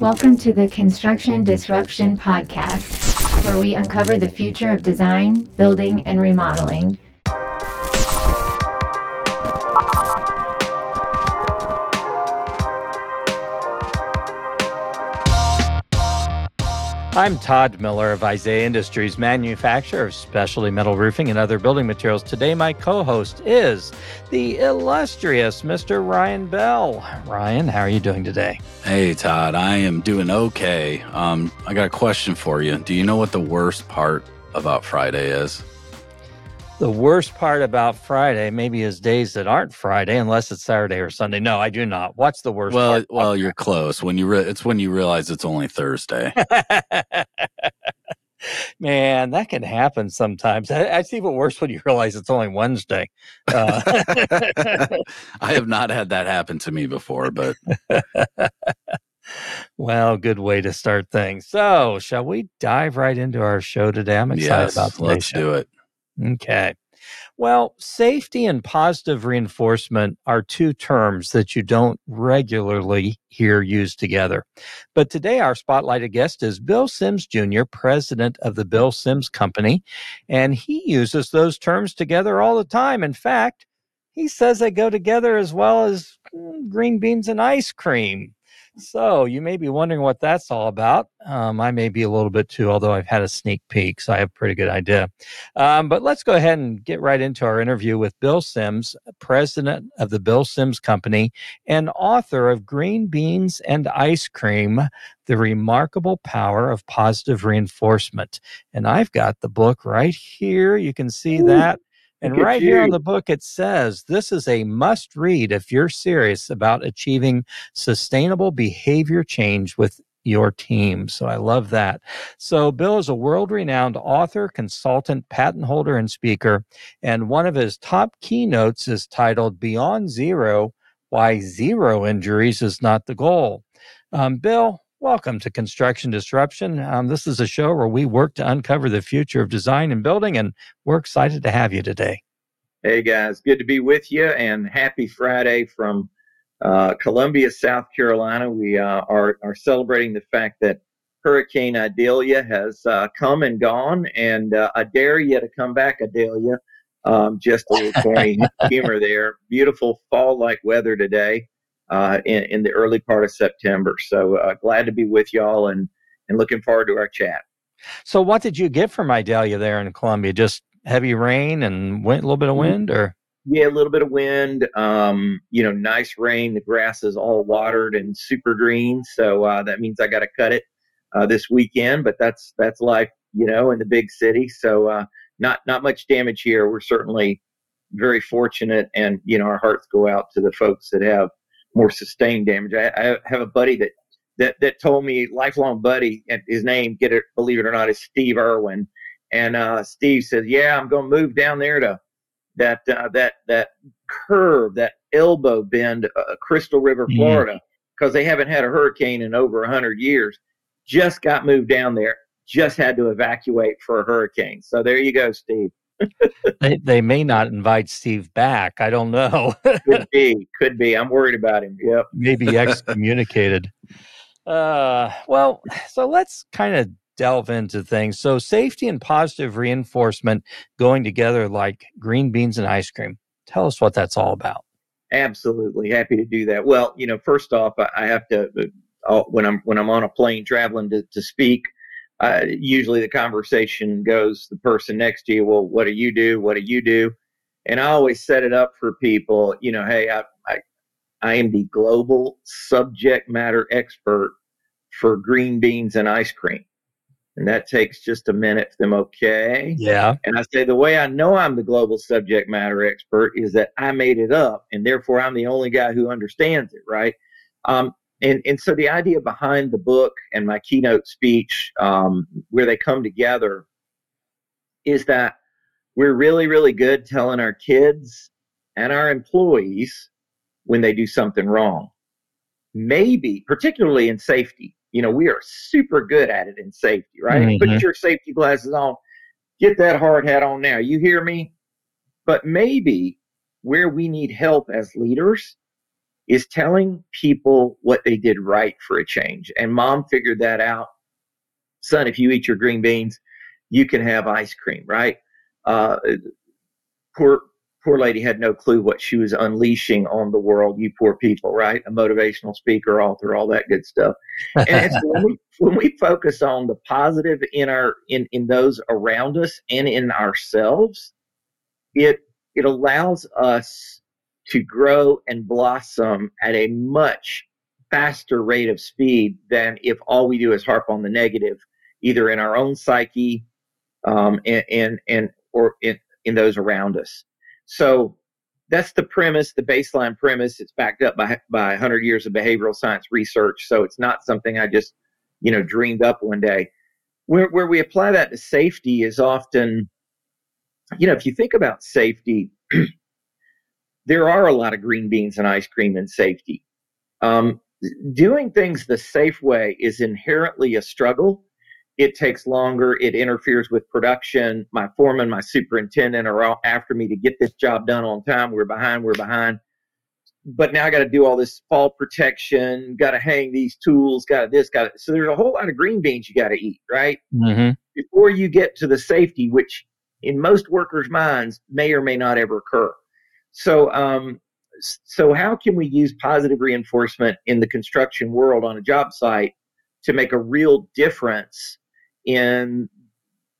Welcome to the Construction Disruption Podcast, where we uncover the future of design, building, and remodeling. I'm Todd Miller of Isaiah Industries, manufacturer of specialty metal roofing and other building materials. Today, my co host is the illustrious Mr. Ryan Bell. Ryan, how are you doing today? Hey, Todd, I am doing okay. Um, I got a question for you. Do you know what the worst part about Friday is? The worst part about Friday maybe is days that aren't Friday, unless it's Saturday or Sunday. No, I do not. What's the worst? Well, part well, you're close. When you re- it's when you realize it's only Thursday. Man, that can happen sometimes. I, it's even worse when you realize it's only Wednesday. Uh, I have not had that happen to me before, but well, good way to start things. So, shall we dive right into our show today? I'm excited yes, about today's let's show. do it. Okay. Well, safety and positive reinforcement are two terms that you don't regularly hear used together. But today, our spotlighted guest is Bill Sims Jr., president of the Bill Sims Company, and he uses those terms together all the time. In fact, he says they go together as well as mm, green beans and ice cream. So you may be wondering what that's all about. Um, I may be a little bit too, although I've had a sneak peek, so I have a pretty good idea. Um, but let's go ahead and get right into our interview with Bill Sims, president of the Bill Sims Company and author of Green Beans and Ice Cream The Remarkable Power of Positive Reinforcement. And I've got the book right here. You can see that. And look right here on the book, it says this is a must read if you're serious about achieving sustainable behavior change with your team. So I love that. So Bill is a world renowned author, consultant, patent holder, and speaker. And one of his top keynotes is titled Beyond Zero Why Zero Injuries is Not the Goal. Um, Bill, welcome to Construction Disruption. Um, this is a show where we work to uncover the future of design and building, and we're excited to have you today. Hey guys, good to be with you, and happy Friday from uh, Columbia, South Carolina. We uh, are are celebrating the fact that Hurricane Idalia has uh, come and gone, and uh, I dare you to come back, Idalia. Um, just a little corny humor there. Beautiful fall-like weather today uh, in, in the early part of September. So uh, glad to be with y'all, and and looking forward to our chat. So, what did you get from Idalia there in Columbia? Just heavy rain and wind, a little bit of wind, or Yeah, a little bit of wind. Um, you know, nice rain. The grass is all watered and super green, so uh, that means I got to cut it uh, this weekend. But that's that's life, you know, in the big city. So uh, not not much damage here. We're certainly very fortunate, and you know, our hearts go out to the folks that have more sustained damage. I, I have a buddy that that that told me lifelong buddy, and his name, get it, believe it or not, is Steve Irwin. And uh, Steve says "Yeah, I'm going to move down there to that uh, that that curve, that elbow bend, uh, Crystal River, Mhm. Florida, because they haven't had a hurricane in over hundred years. Just got moved down there. Just had to evacuate for a hurricane. So there you go, Steve. They, they may not invite Steve back. I don't know. Could be, could be. I'm worried about him. Yep. Maybe excommunicated. Uh, well, so let's kind of delve into things. So, safety and positive reinforcement going together like green beans and ice cream. Tell us what that's all about. Absolutely happy to do that. Well, you know, first off, I, have to uh, when I'm when I'm on a plane traveling to, to speak. Uh, usually, the conversation goes the person next to you. Well, what do you do? What do you do? And I always set it up for people. You know, hey, I I, I am the global subject matter expert for green beans and ice cream, and that takes just a minute for them. Okay. Yeah. And I say the way I know I'm the global subject matter expert is that I made it up, and therefore I'm the only guy who understands it, right? Um, and and so the idea behind the book and my keynote speech, um, where they come together, is that we're really really good telling our kids and our employees when they do something wrong. Maybe, particularly in safety, you know, we are super good at it in safety, right? Put Mhm. your safety glasses on, get that hard hat on now. You hear me? But maybe where we need help as leaders is telling people what they did right for a change. And mom figured that out. Son, if you eat your green beans, you can have ice cream, right? Uh, poor poor lady had no clue what she was unleashing on the world. You poor people, right? A motivational speaker, author, all that good stuff. And so when we when we focus on the positive in our in in those around us and in ourselves, it it allows us to grow and blossom at a much faster rate of speed than if all we do is harp on the negative, either in our own psyche um, and, and, and or in, in those around us. So that's the premise, the baseline premise. It's backed up by by 100 years of behavioral science research. So it's not something I just, you know, dreamed up one day. Where where we apply that to safety is often, you know, if you think about safety, there are a lot of green beans and ice cream in safety. Um, doing things the safe way is inherently a struggle it takes longer. It interferes with production. My foreman, my superintendent are all after me to get this job done on time. We're behind. We're behind. But now I got to do all this fall protection. Got to hang these tools. Got this. Got it. So there's a whole lot of green beans you got to eat, right? Mm-hmm. Before you get to the safety, which in most workers' minds may or may not ever occur. So, um, so how can we use positive reinforcement in the construction world on a job site to make a real difference in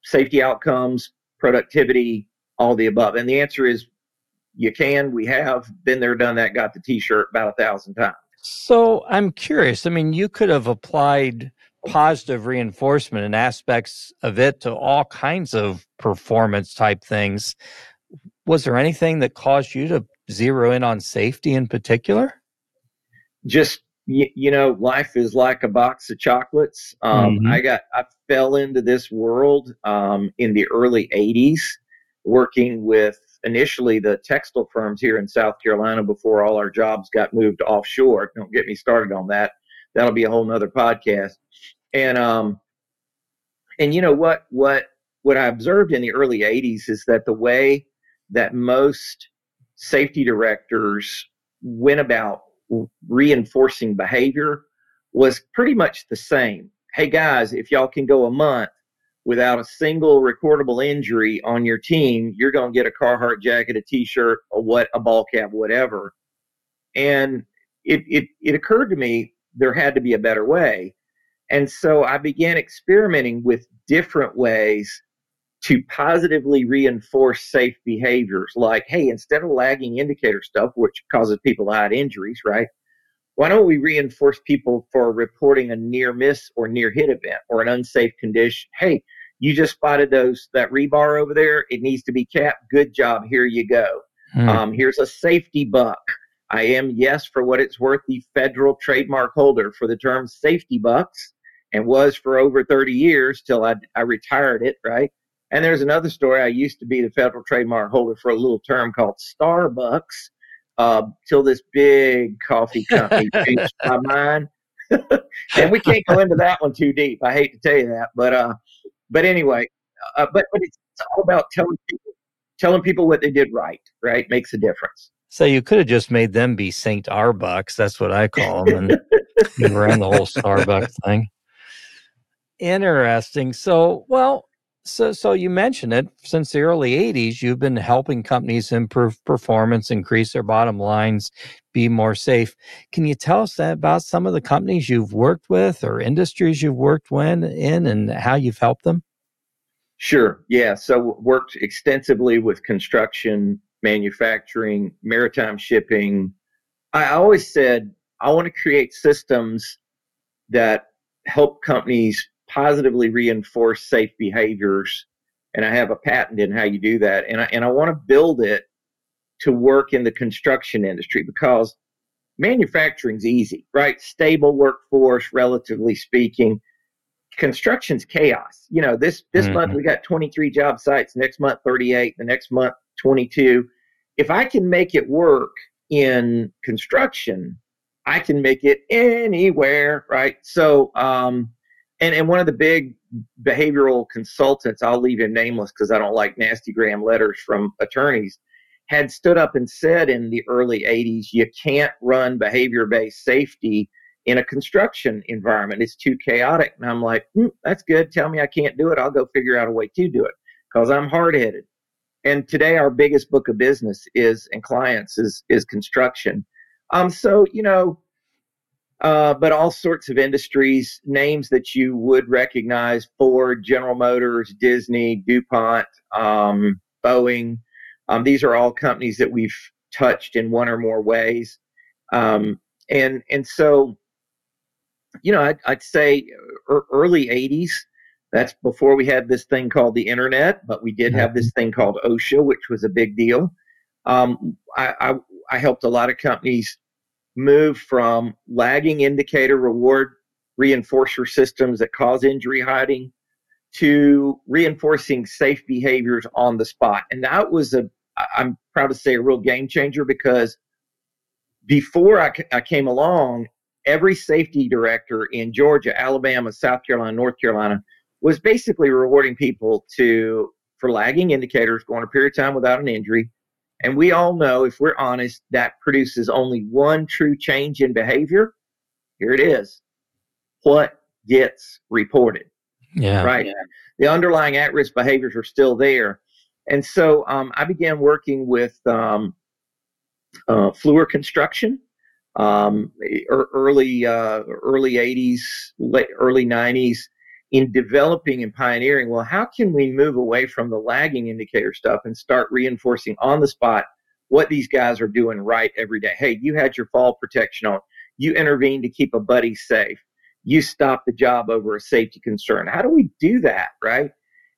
safety outcomes, productivity, all the above? And the answer is you can. We have been there, done that, got the t shirt about a thousand times. So I'm curious. I mean, you could have applied positive reinforcement and aspects of it to all kinds of performance type things. Was there anything that caused you to zero in on safety in particular? Just you, you know, life is like a box of chocolates. Um, mm-hmm. I got, I fell into this world um, in the early 80s, working with initially the textile firms here in South Carolina before all our jobs got moved offshore. Don't get me started on that. That'll be a whole nother podcast. And, um, and you know what, what, what I observed in the early 80s is that the way that most safety directors went about reinforcing behavior was pretty much the same. Hey guys, if y'all can go a month without a single recordable injury on your team, you're going to get a Carhartt jacket, a T-shirt, a what, a ball cap, whatever. And it, it it occurred to me there had to be a better way, and so I began experimenting with different ways to positively reinforce safe behaviors like, hey, instead of lagging indicator stuff, which causes people to hide injuries, right? Why don't we reinforce people for reporting a near miss or near hit event or an unsafe condition? Hey, you just spotted those that rebar over there. It needs to be capped. Good job. Here you go. Hmm. Um, here's a safety buck. I am, yes, for what it's worth, the federal trademark holder for the term safety bucks and was for over 30 years till I, I retired it, right? And there's another story. I used to be the federal trademark holder for a little term called Starbucks uh, till this big coffee company changed my mind. and we can't go into that one too deep. I hate to tell you that, but uh, but anyway, uh, but but it's, it's all about telling people telling people what they did right. Right makes a difference. So you could have just made them be Saint Arbucks. That's what I call them, and you ran the whole Starbucks thing. Interesting. So, well, so, so you mentioned it since the early 80s, you've been helping companies improve performance, increase their bottom lines, be more safe. Can you tell us about some of the companies you've worked with or industries you've worked when, in and how you've helped them? Sure. Yeah. So worked extensively with construction, manufacturing, maritime shipping. I always said I want to create systems that help companies positively reinforce safe behaviors. And I have a patent in how you do that. And I, and I want to build it to work in the construction industry because manufacturing's easy, right? Stable workforce, relatively speaking. Construction's chaos. You know, this this mm-hmm. month we got 23 job sites, next month 38, the next month 22. If I can make it work in construction, I can make it anywhere, right? So um, and and one of the big behavioral consultants, I'll leave him nameless because I don't like nasty gram letters from attorneys. had stood up and said in the early 80s, you can't run behavior based safety in a construction environment. It's too chaotic. And I'm like, hmm, that's good. Tell me I can't do it. I'll go figure out a way to do it because I'm hard headed. And today, our biggest book of business is and clients is is construction. Um, so you know, uh, but all sorts of industries, names that you would recognize: Ford, General Motors, Disney, DuPont, um, Boeing. Um, these are all companies that we've touched in one or more ways, um, and and so, you know, I'd, I'd say early '80s that's before we had this thing called the internet, but we did have this thing called OSHA, which was a big deal. Um, I, I, I helped a lot of companies move from lagging indicator reward reinforcer systems that cause injury hiding to reinforcing safe behaviors on the spot. And that was a, I'm proud to say, a real game changer because before I, I came along, every safety director in Georgia, Alabama, South Carolina, North Carolina was basically rewarding people to for lagging indicators going a period of time without an injury. And we all know, if we're honest, that produces only one true change in behavior. Here it is. What gets reported? Yeah. Right. Yeah. The underlying at risk behaviors are still there. And so um, I began working with um, uh, Fluor Construction, um, early uh, early 80s, late, early 90s, in developing and pioneering well how can we move away from the lagging indicator stuff and start reinforcing on the spot what these guys are doing right every day? Hey you had your fall protection on. You intervened to keep a buddy safe. You stopped the job over a safety concern. How do we do that right?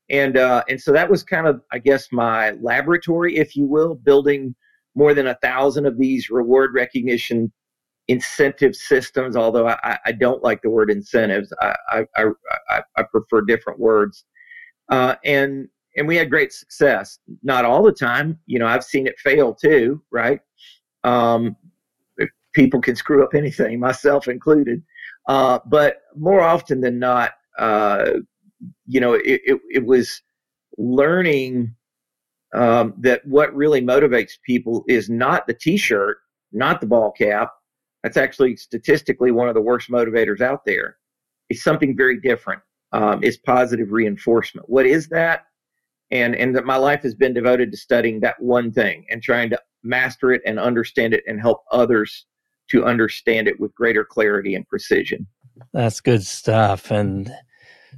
And uh, and so that was kind of i guess my laboratory if you will building more than a thousand of these reward recognition incentive systems, although I, I don't like the word incentives. I, I, I, I prefer different words. Uh, and and we had great success. Not all the time. You know, I've seen it fail too, right? Um, people can screw up anything, myself included. Uh, but more often than not, uh, you know, it, it, it was learning um, that what really motivates people is not the t-shirt, not the ball cap, that's actually statistically one of the worst motivators out there. It's something very different. Um, it's positive reinforcement. What is that? And and that my life has been devoted to studying that one thing and trying to master it and understand it and help others to understand it with greater clarity and precision. That's good stuff. And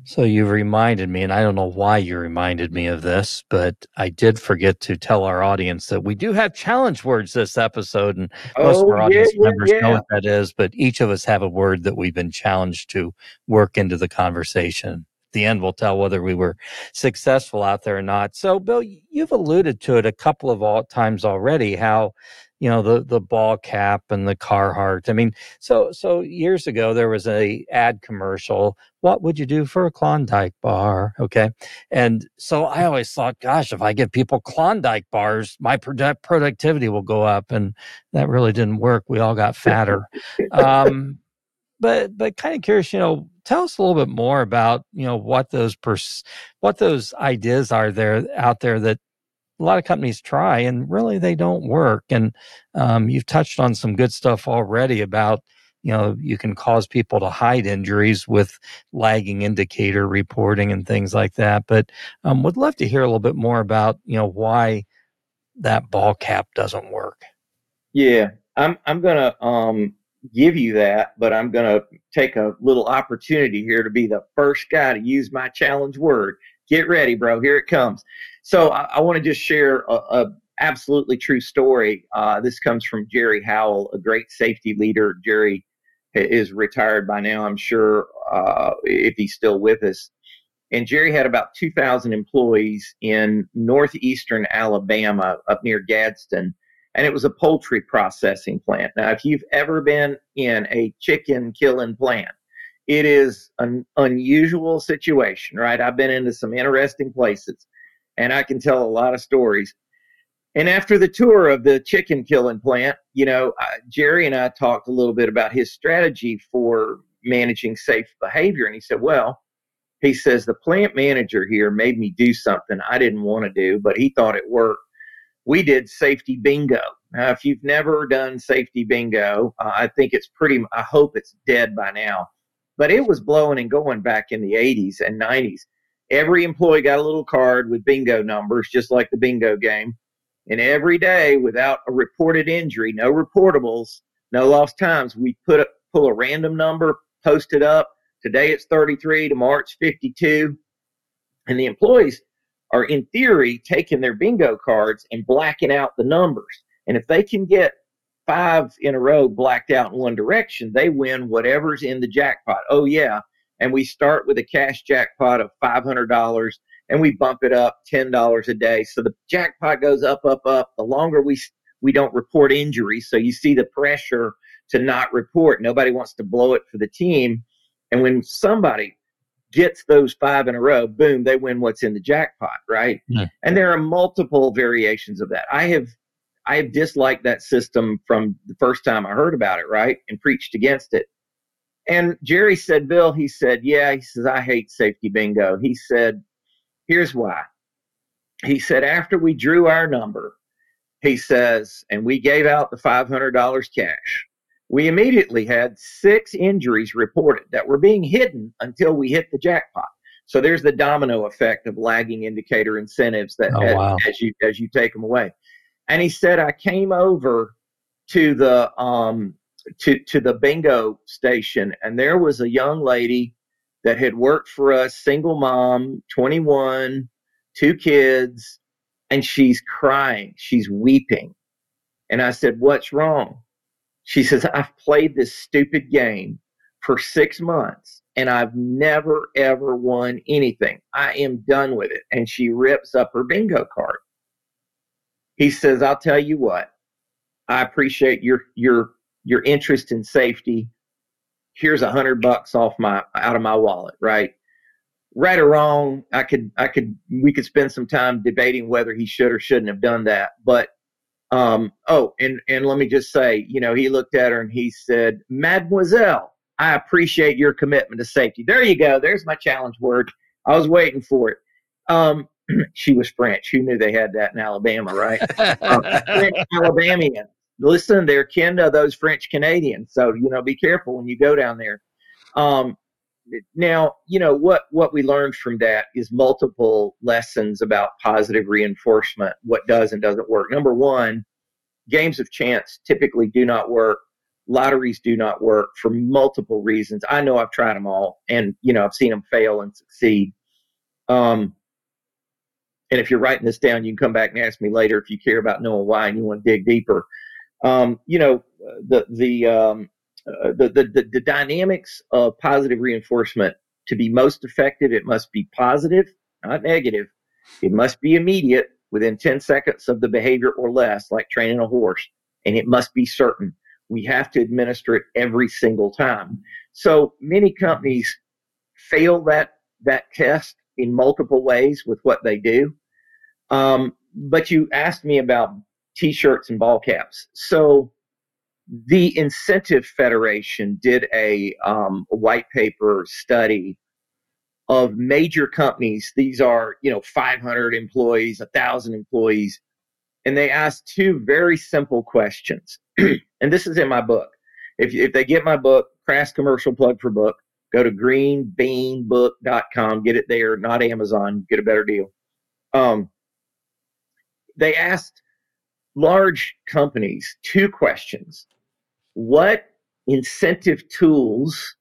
so you reminded me, and I don't know why you reminded me of this, but I did forget to tell our audience that we do have challenge words this episode, and most oh, of our audience yeah, members yeah. know what that is. But each of us have a word that we've been challenged to work into the conversation. At the end, we'll tell whether we were successful out there or not. So, Bill, you've alluded to it a couple of times already. How you know the the ball cap and the Carhartt. I mean, so so years ago there was a ad commercial. What would you do for a Klondike bar? Okay, and so I always thought, gosh, if I give people Klondike bars, my product productivity will go up, and that really didn't work. We all got fatter. um, but but kind of curious, you know, tell us a little bit more about you know what those pers- what those ideas are there out there that a lot of companies try and really they don't work. And um, you've touched on some good stuff already about, you know, you can cause people to hide injuries with lagging indicator reporting and things like that. But um, would love to hear a little bit more about, you know, why that ball cap doesn't work. Yeah, I'm I'm gonna um, give you that, but I'm gonna take a little opportunity here to be the first guy to use my challenge word. Get ready, bro. Here it comes. So I, I want to just share a, a, absolutely true story. Uh, this comes from Jerry Howell, a great safety leader. Jerry is retired by now, I'm sure, uh, if he's still with us. And Jerry had about 2,000 employees in northeastern Alabama, up near Gadsden, and it was a poultry processing plant. Now, if you've ever been in a chicken killing plant, it is an unusual situation, right? I've been into some interesting places and I can tell a lot of stories. And after the tour of the chicken killing plant, you know, Jerry and I talked a little bit about his strategy for managing safe behavior. And he said, well, he says, the plant manager here made me do something I didn't want to do, but he thought it worked. we did safety bingo. Now, if you've never done safety bingo, uh, I think it's pretty, I hope it's dead by now, but it was blowing and going back in the 80s and 90s. Every employee got a little card with bingo numbers, just like the bingo game. And every day, without a reported injury, no reportables, no lost times, we put a, pull a random number, post it up. Today it's 33, tomorrow it's 52. And the employees are, in theory, taking their bingo cards and blacking out the numbers. And if they can get five in a row blacked out in one direction, they win whatever's in the jackpot. Oh, yeah. And we start with a cash jackpot of $500 and we bump it up $10 a day. So the jackpot goes up, up, up. The longer we, we don't report injuries. So you see the pressure to not report. Nobody wants to blow it for the team. And when somebody gets those five in a row, boom, they win what's in the jackpot, right? Yeah. And there are multiple variations of that. I have I have disliked that system from the first time I heard about it, right? And preached against it. And Jerry said, Bill, he said, yeah, he says, I hate safety bingo. He said, here's why. He said, after we drew our number, he says, and we gave out the $500 cash, we immediately had six injuries reported that were being hidden until we hit the jackpot. So there's the domino effect of lagging indicator incentives that oh, as, wow. as, you as you take them away. And he said I came over to the um to to the bingo station and there was a young lady that had worked for us, single mom, 21, two kids, and she's crying, she's weeping. And I said, "What's wrong?" She says, I've played this stupid game for six months and I've never ever won anything. I am done with it. And she rips up her bingo card. He says, I'll tell you what, I appreciate your your your interest in safety. Here's a hundred bucks off my out of my wallet, right? Right or wrong, I could I could we could spend some time debating whether he should or shouldn't have done that. But um, oh, and and let me just say, you know, he looked at her and he said, "Mademoiselle, I appreciate your commitment to safety." There you go. There's my challenge word. I was waiting for it. Um, she was French. Who knew they had that in Alabama, right? uh, French Alabamian. Listen, they're kin to those French Canadians. So you know, be careful when you go down there. Um, now, you know what what we learned from that is multiple lessons about positive reinforcement, what does and doesn't work. Number one, games of chance typically do not work. Lotteries do not work for multiple reasons. I know I've tried them all, and you know I've seen them fail and succeed. Um, and if you're writing this down, you can come back and ask me later if you care about knowing why and you want to dig deeper. Um, you know, the the um, uh, the, the, the, dynamics of positive reinforcement to be most effective, it must be positive, not negative. It must be immediate within 10 seconds of the behavior or less, like training a horse. And it must be certain. We have to administer it every single time. So many companies fail that, that test in multiple ways with what they do. Um, but you asked me about t shirts and ball caps. So the Incentive Federation did a, um, a white paper study of major companies. These are, you know, 500 employees, 1,000 employees. And they asked two very simple questions. and this is in my book. If, if they get my book, crass commercial plug for book, go to greenbeanbook.com, get it there, not Amazon, get a better deal. Um, they asked large companies two questions what incentive tools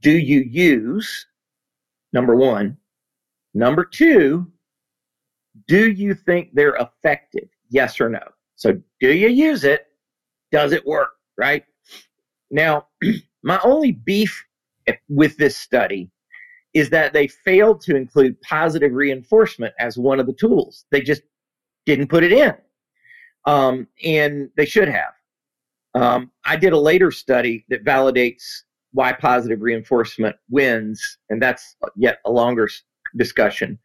do you use? Number one. Number two, do you think they're effective? Yes or no? So, do you use it? Does it work? Right? Now, my only beef with this study is that they failed to include positive reinforcement as one of the tools. They just didn't put it in. Um, and they should have. Um, I did a later study that validates why positive reinforcement wins, and that's yet a longer discussion.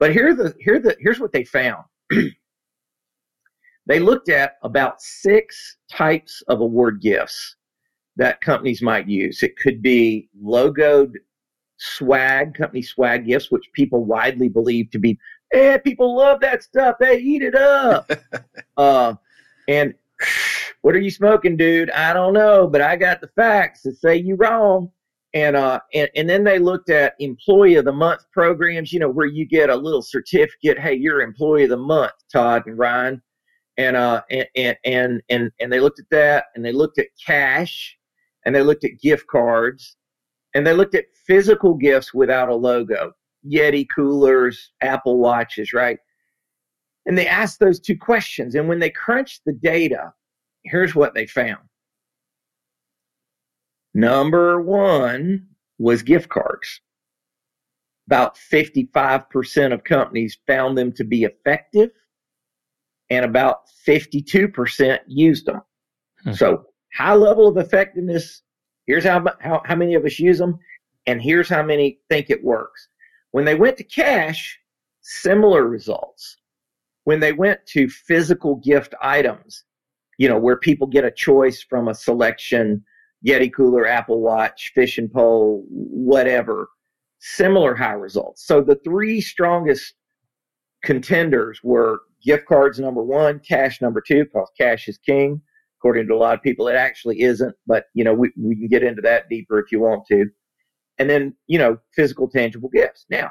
But here the here the here's what they found. they looked at about six types of award gifts that companies might use. It could be logoed swag, company swag gifts, which people widely believe to be Yeah, people love that stuff. They eat it up. uh, and what are you smoking, dude? I don't know, but I got the facts to say you wrong. And uh, and, and then they looked at employee of the month programs, you know, where you get a little certificate. Hey, you're employee of the month, Todd and Ryan. And uh, and and and and they looked at that, and they looked at cash, and they looked at gift cards, and they looked at physical gifts without a logo, Yeti coolers, Apple watches, right? And they asked those two questions. And when they crunched the data, here's what they found. Number one was gift cards. About 55% of companies found them to be effective, and about 52% used them. Hmm. So, high level of effectiveness. Here's how, how, how many of us use them, and here's how many think it works. When they went to cash, similar results when they went to physical gift items, you know, where people get a choice from a selection, Yeti cooler, Apple Watch, fishing pole, whatever, similar high results. So the three strongest contenders were gift cards number one, cash number two, because cash is king. According to a lot of people, it actually isn't, but you know, we, we can get into that deeper if you want to. And then, you know, physical tangible gifts. Now,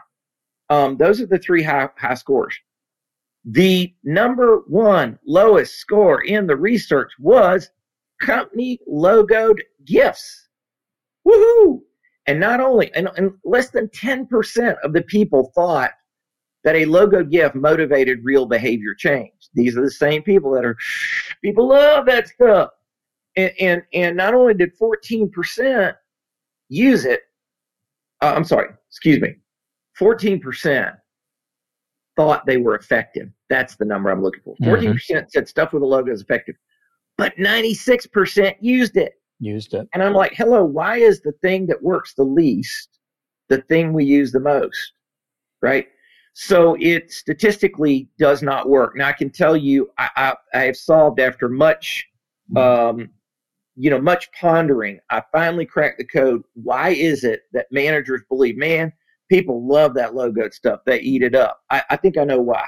um, those are the three high high scores. The number one lowest score in the research was company logoed gifts. Woohoo! And not only, and, and less than 10% of the people thought that a logo gift motivated real behavior change. These are the same people that are, people love that stuff. And, and, and not only did 14% use it, uh, I'm sorry, excuse me, 14% thought they were effective. That's the number I'm looking for. 14% mm-hmm. said stuff with a logo is effective, but 96% used it. Used it. And I'm like, hello, why is the thing that works the least the thing we use the most? Right? So it statistically does not work. Now I can tell you, I, I, I have solved after much, um, you know, much pondering. I finally cracked the code. Why is it that managers believe, man, people love that logo stuff. They eat it up. I, I think I know why.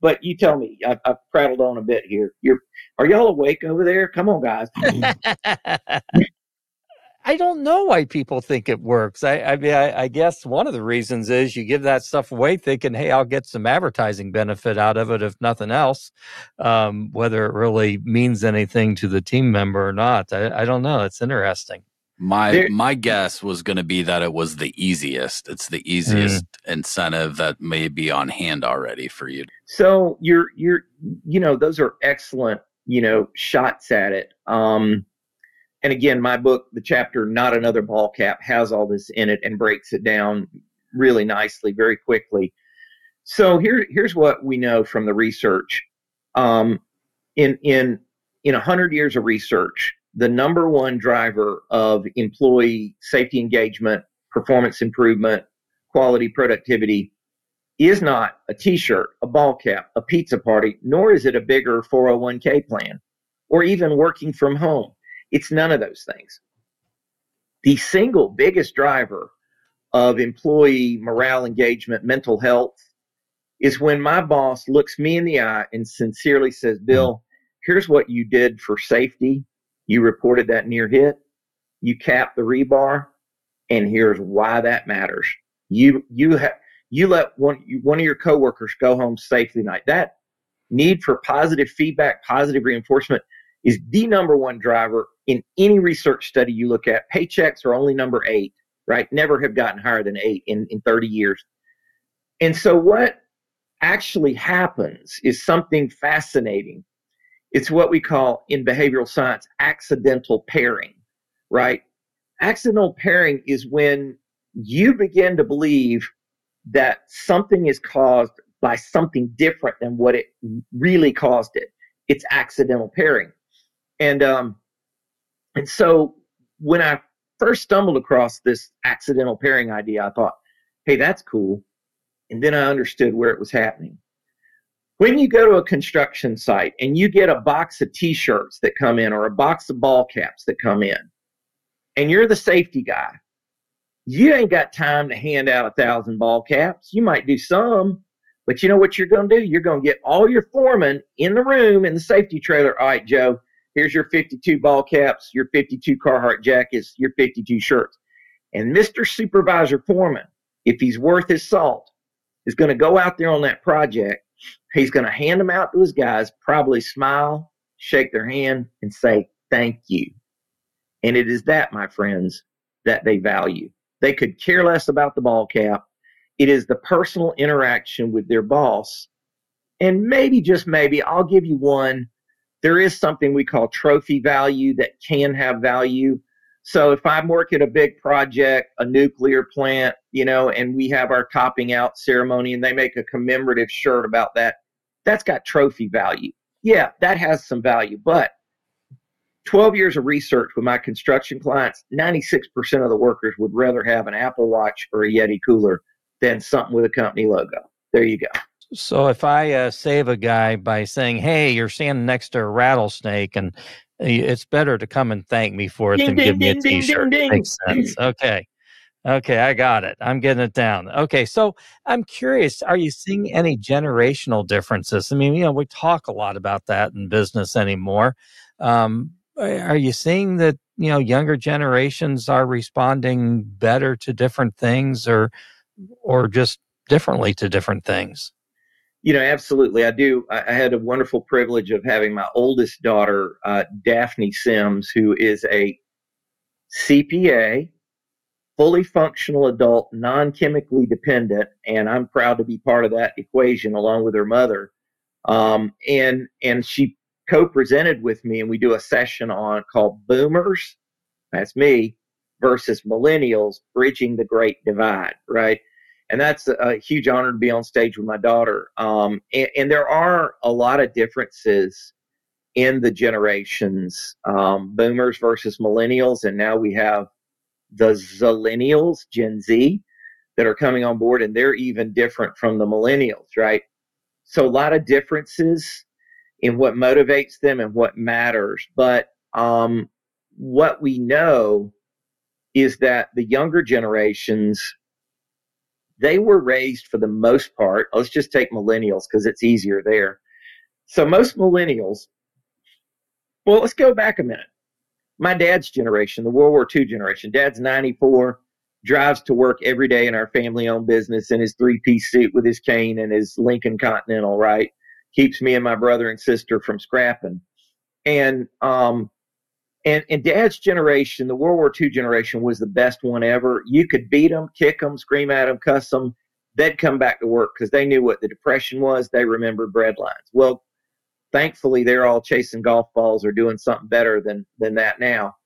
But you tell me. I, have prattled on a bit here. You're are y'all awake over there? Come on, guys. I don't know why people think it works. I, I mean, I, I, guess one of the reasons is you give that stuff away thinking, hey, I'll get some advertising benefit out of it, if nothing else. Um, whether it really means anything to the team member or not, I, I don't know. It's interesting. My there, my guess was going to be that it was the easiest. It's the easiest mm. incentive that may be on hand already for you. So you're you're you know those are excellent you know shots at it. Um, and again, my book, the chapter "Not Another Ball Cap," has all this in it and breaks it down really nicely, very quickly. So here here's what we know from the research. Um, in in in a hundred years of research, the number one driver of employee safety engagement, performance improvement, quality productivity is not a t-shirt, a ball cap, a pizza party, nor is it a bigger 401k plan or even working from home. It's none of those things. The single biggest driver of employee morale engagement, mental health is when my boss looks me in the eye and sincerely says, Bill, here's what you did for safety you reported that near hit. You capped the rebar, and here's why that matters. You you have you let one one of your coworkers go home safely tonight. That need for positive feedback, positive reinforcement is the number one driver in any research study you look at. Paychecks are only number eight, right? Never have gotten higher than eight in, in 30 years. And so what actually happens is something fascinating it's what we call in behavioral science accidental pairing, right? Accidental pairing is when you begin to believe that something is caused by something different than what it really caused it. It's accidental pairing. And um and so when I first stumbled across this accidental pairing idea, I thought, hey, that's cool. And then I understood where it was happening when you go to a construction site and you get a box of t-shirts that come in or a box of ball caps that come in and you're the safety guy you ain't got time to hand out a thousand ball caps you might do some But you know what you're going to do? You're going to get all your foremen in the room in the safety trailer. All right, Joe, here's your 52 ball caps, your 52 Carhartt jackets, your 52 shirts. And Mr. Supervisor Foreman, if he's worth his salt, is going to go out there on that project. He's going to hand them out to his guys, probably smile, shake their hand, and say, Thank you. And it is that, my friends, that they value. They could care less about the ball cap. It is the personal interaction with their boss. And maybe, just maybe, I'll give you one. There is something we call trophy value that can have value. So if I'm working a big project, a nuclear plant, you know, and we have our topping out ceremony and they make a commemorative shirt about that, that's got trophy value. Yeah, that has some value. But 12 years of research with my construction clients, 96% of the workers would rather have an Apple Watch or a Yeti cooler than something with a company logo. There you go. So if I uh, save a guy by saying, "Hey, you're standing next to a rattlesnake," and it's better to come and thank me for it Ding, than ding, give me a ding, T-shirt. Makes sense. Okay, okay, I got it. I'm getting it down. Okay, so I'm curious: Are you seeing any generational differences? I mean, you know, we talk a lot about that in business anymore. Um, are you seeing that you know younger generations are responding better to different things, or or just differently to different things? You know, absolutely. I do. I, I had a wonderful privilege of having my oldest daughter, uh, Daphne Sims, who is a CPA, fully functional adult, non chemically dependent, and I'm proud to be part of that equation along with her mother. Um, and and she co-presented with me, and we do a session on called Boomers. That's me versus Millennials, bridging the great divide. Right and that's a, huge honor to be on stage with my daughter. Um, and, and, there are a lot of differences in the generations, um, boomers versus millennials, and now we have the zillennials, Gen Z, that are coming on board, and they're even different from the millennials, right? So a lot of differences in what motivates them and what matters, but um, what we know is that the younger generations they were raised for the most part. Let's just take millennials because it's easier there. So most millennials, well, let's go back a minute. My dad's generation, the World War II generation, dad's 94, drives to work every day in our family owned business in his three piece suit with his cane and his Lincoln Continental, right? Keeps me and my brother and sister from scrapping. And um, and, and dad's generation, the World War II generation, was the best one ever. You could beat them, kick them, scream at them, cuss them. They'd come back to work because they knew what the depression was. They remembered breadlines. Well, thankfully, they're all chasing golf balls or doing something better than than that now.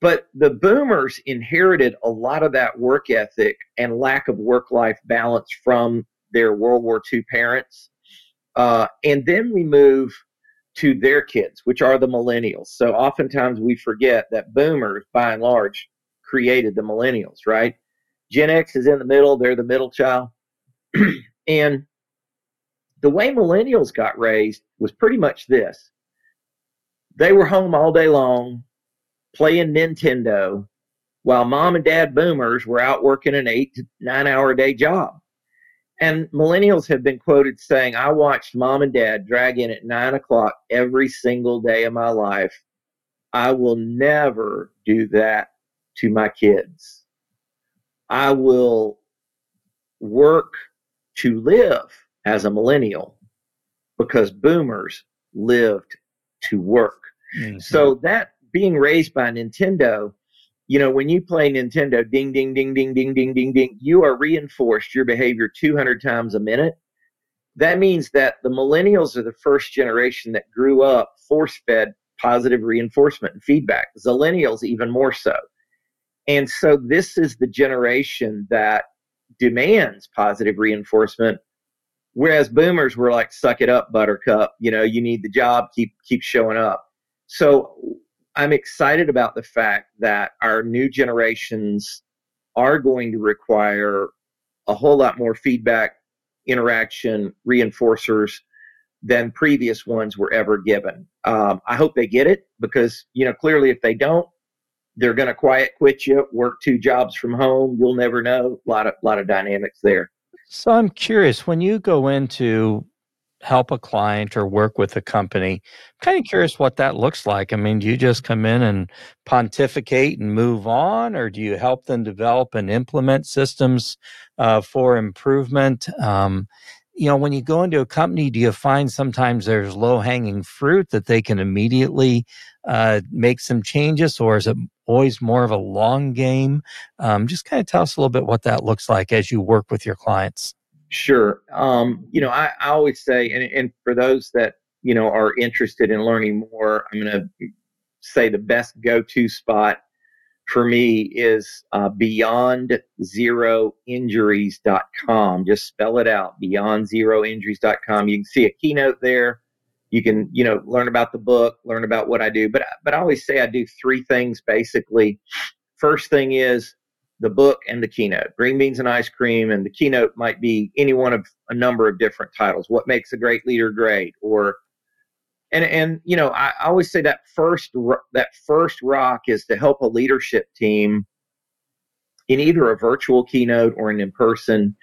But the boomers inherited a lot of that work ethic and lack of work life balance from their World War II parents. Uh, and then we move to their kids, which are the millennials. So oftentimes we forget that boomers, by and large, created the millennials, right? Gen X is in the middle, they're the middle child. and the way millennials got raised was pretty much this they were home all day long playing Nintendo while mom and dad boomers were out working an eight to nine hour a day job. And millennials have been quoted saying, I watched mom and dad drag in at nine o'clock every single day of my life. I will never do that to my kids. I will work to live as a millennial because boomers lived to work. Mm-hmm. So that being raised by Nintendo you know, when you play Nintendo, ding, ding, ding, ding, ding, ding, ding, ding, you are reinforced your behavior 200 times a minute. That means that the millennials are the first generation that grew up force fed positive reinforcement and feedback. Zillennials, even more so. And so, this is the generation that demands positive reinforcement. Whereas boomers were like, suck it up, buttercup. You know, you need the job, keep keep showing up. So I'm excited about the fact that our new generations are going to require a whole lot more feedback, interaction, reinforcers than previous ones were ever given. Um, I hope they get it because, you know, clearly if they don't, they're going to quiet quit you, work two jobs from home. You'll never know. A lot of lot of dynamics there. So I'm curious when you go into help a client or work with a company, I'm kind of curious what that looks like. I mean, do you just come in and pontificate and move on, or do you help them develop and implement systems uh, for improvement? Um, you know, when you go into a company, do you find sometimes there's low hanging fruit that they can immediately uh, make some changes, or is it always more of a long game? Um, just kind of tell us a little bit what that looks like as you work with your clients. Sure. Um, you know, I, I always say, and, and for those that, you know, are interested in learning more, I'm going to say the best go to spot for me is uh, beyondzeroinjuries.com. Just spell it out, beyondzeroinjuries.com. You can see a keynote there. You can, you know, learn about the book, learn about what I do. But but I always say I do three things basically. First thing is the book and the keynote. Green beans and ice cream, and the keynote might be any one of a number of different titles. What makes a great leader great, or and and you know I, always say that first that first rock is to help a leadership team in either a virtual keynote or an in person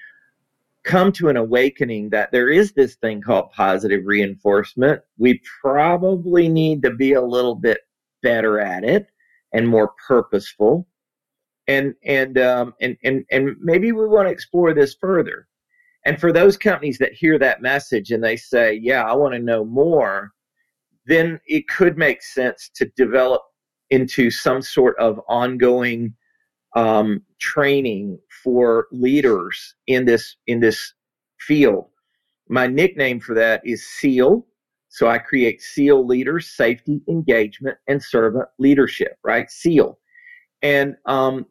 come to an awakening that there is this thing called positive reinforcement. We probably need to be a little bit better at it and more purposeful. And and um, and and and maybe we want to explore this further. And for those companies that hear that message and they say, "Yeah, I want to know more," then it could make sense to develop into some sort of ongoing um, training for leaders in this in this field. My nickname for that is SEAL. So I create SEAL leaders, safety, engagement, and servant leadership. Right, SEAL. And um,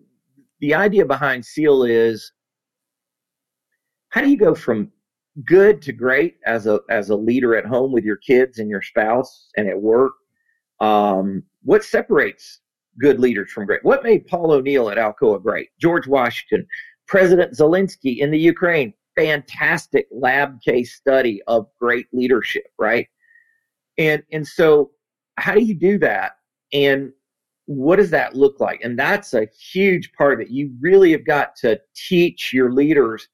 the idea behind SEAL is how do you go from good to great as a as a leader at home with your kids and your spouse and at work? Um, what separates good leaders from great? What made Paul O'Neill at Alcoa great? George Washington, President Zelensky in the Ukraine, fantastic lab case study of great leadership, right? And and so how do you do that? And what does that look like? And that's a huge part of it. You really have got to teach your leaders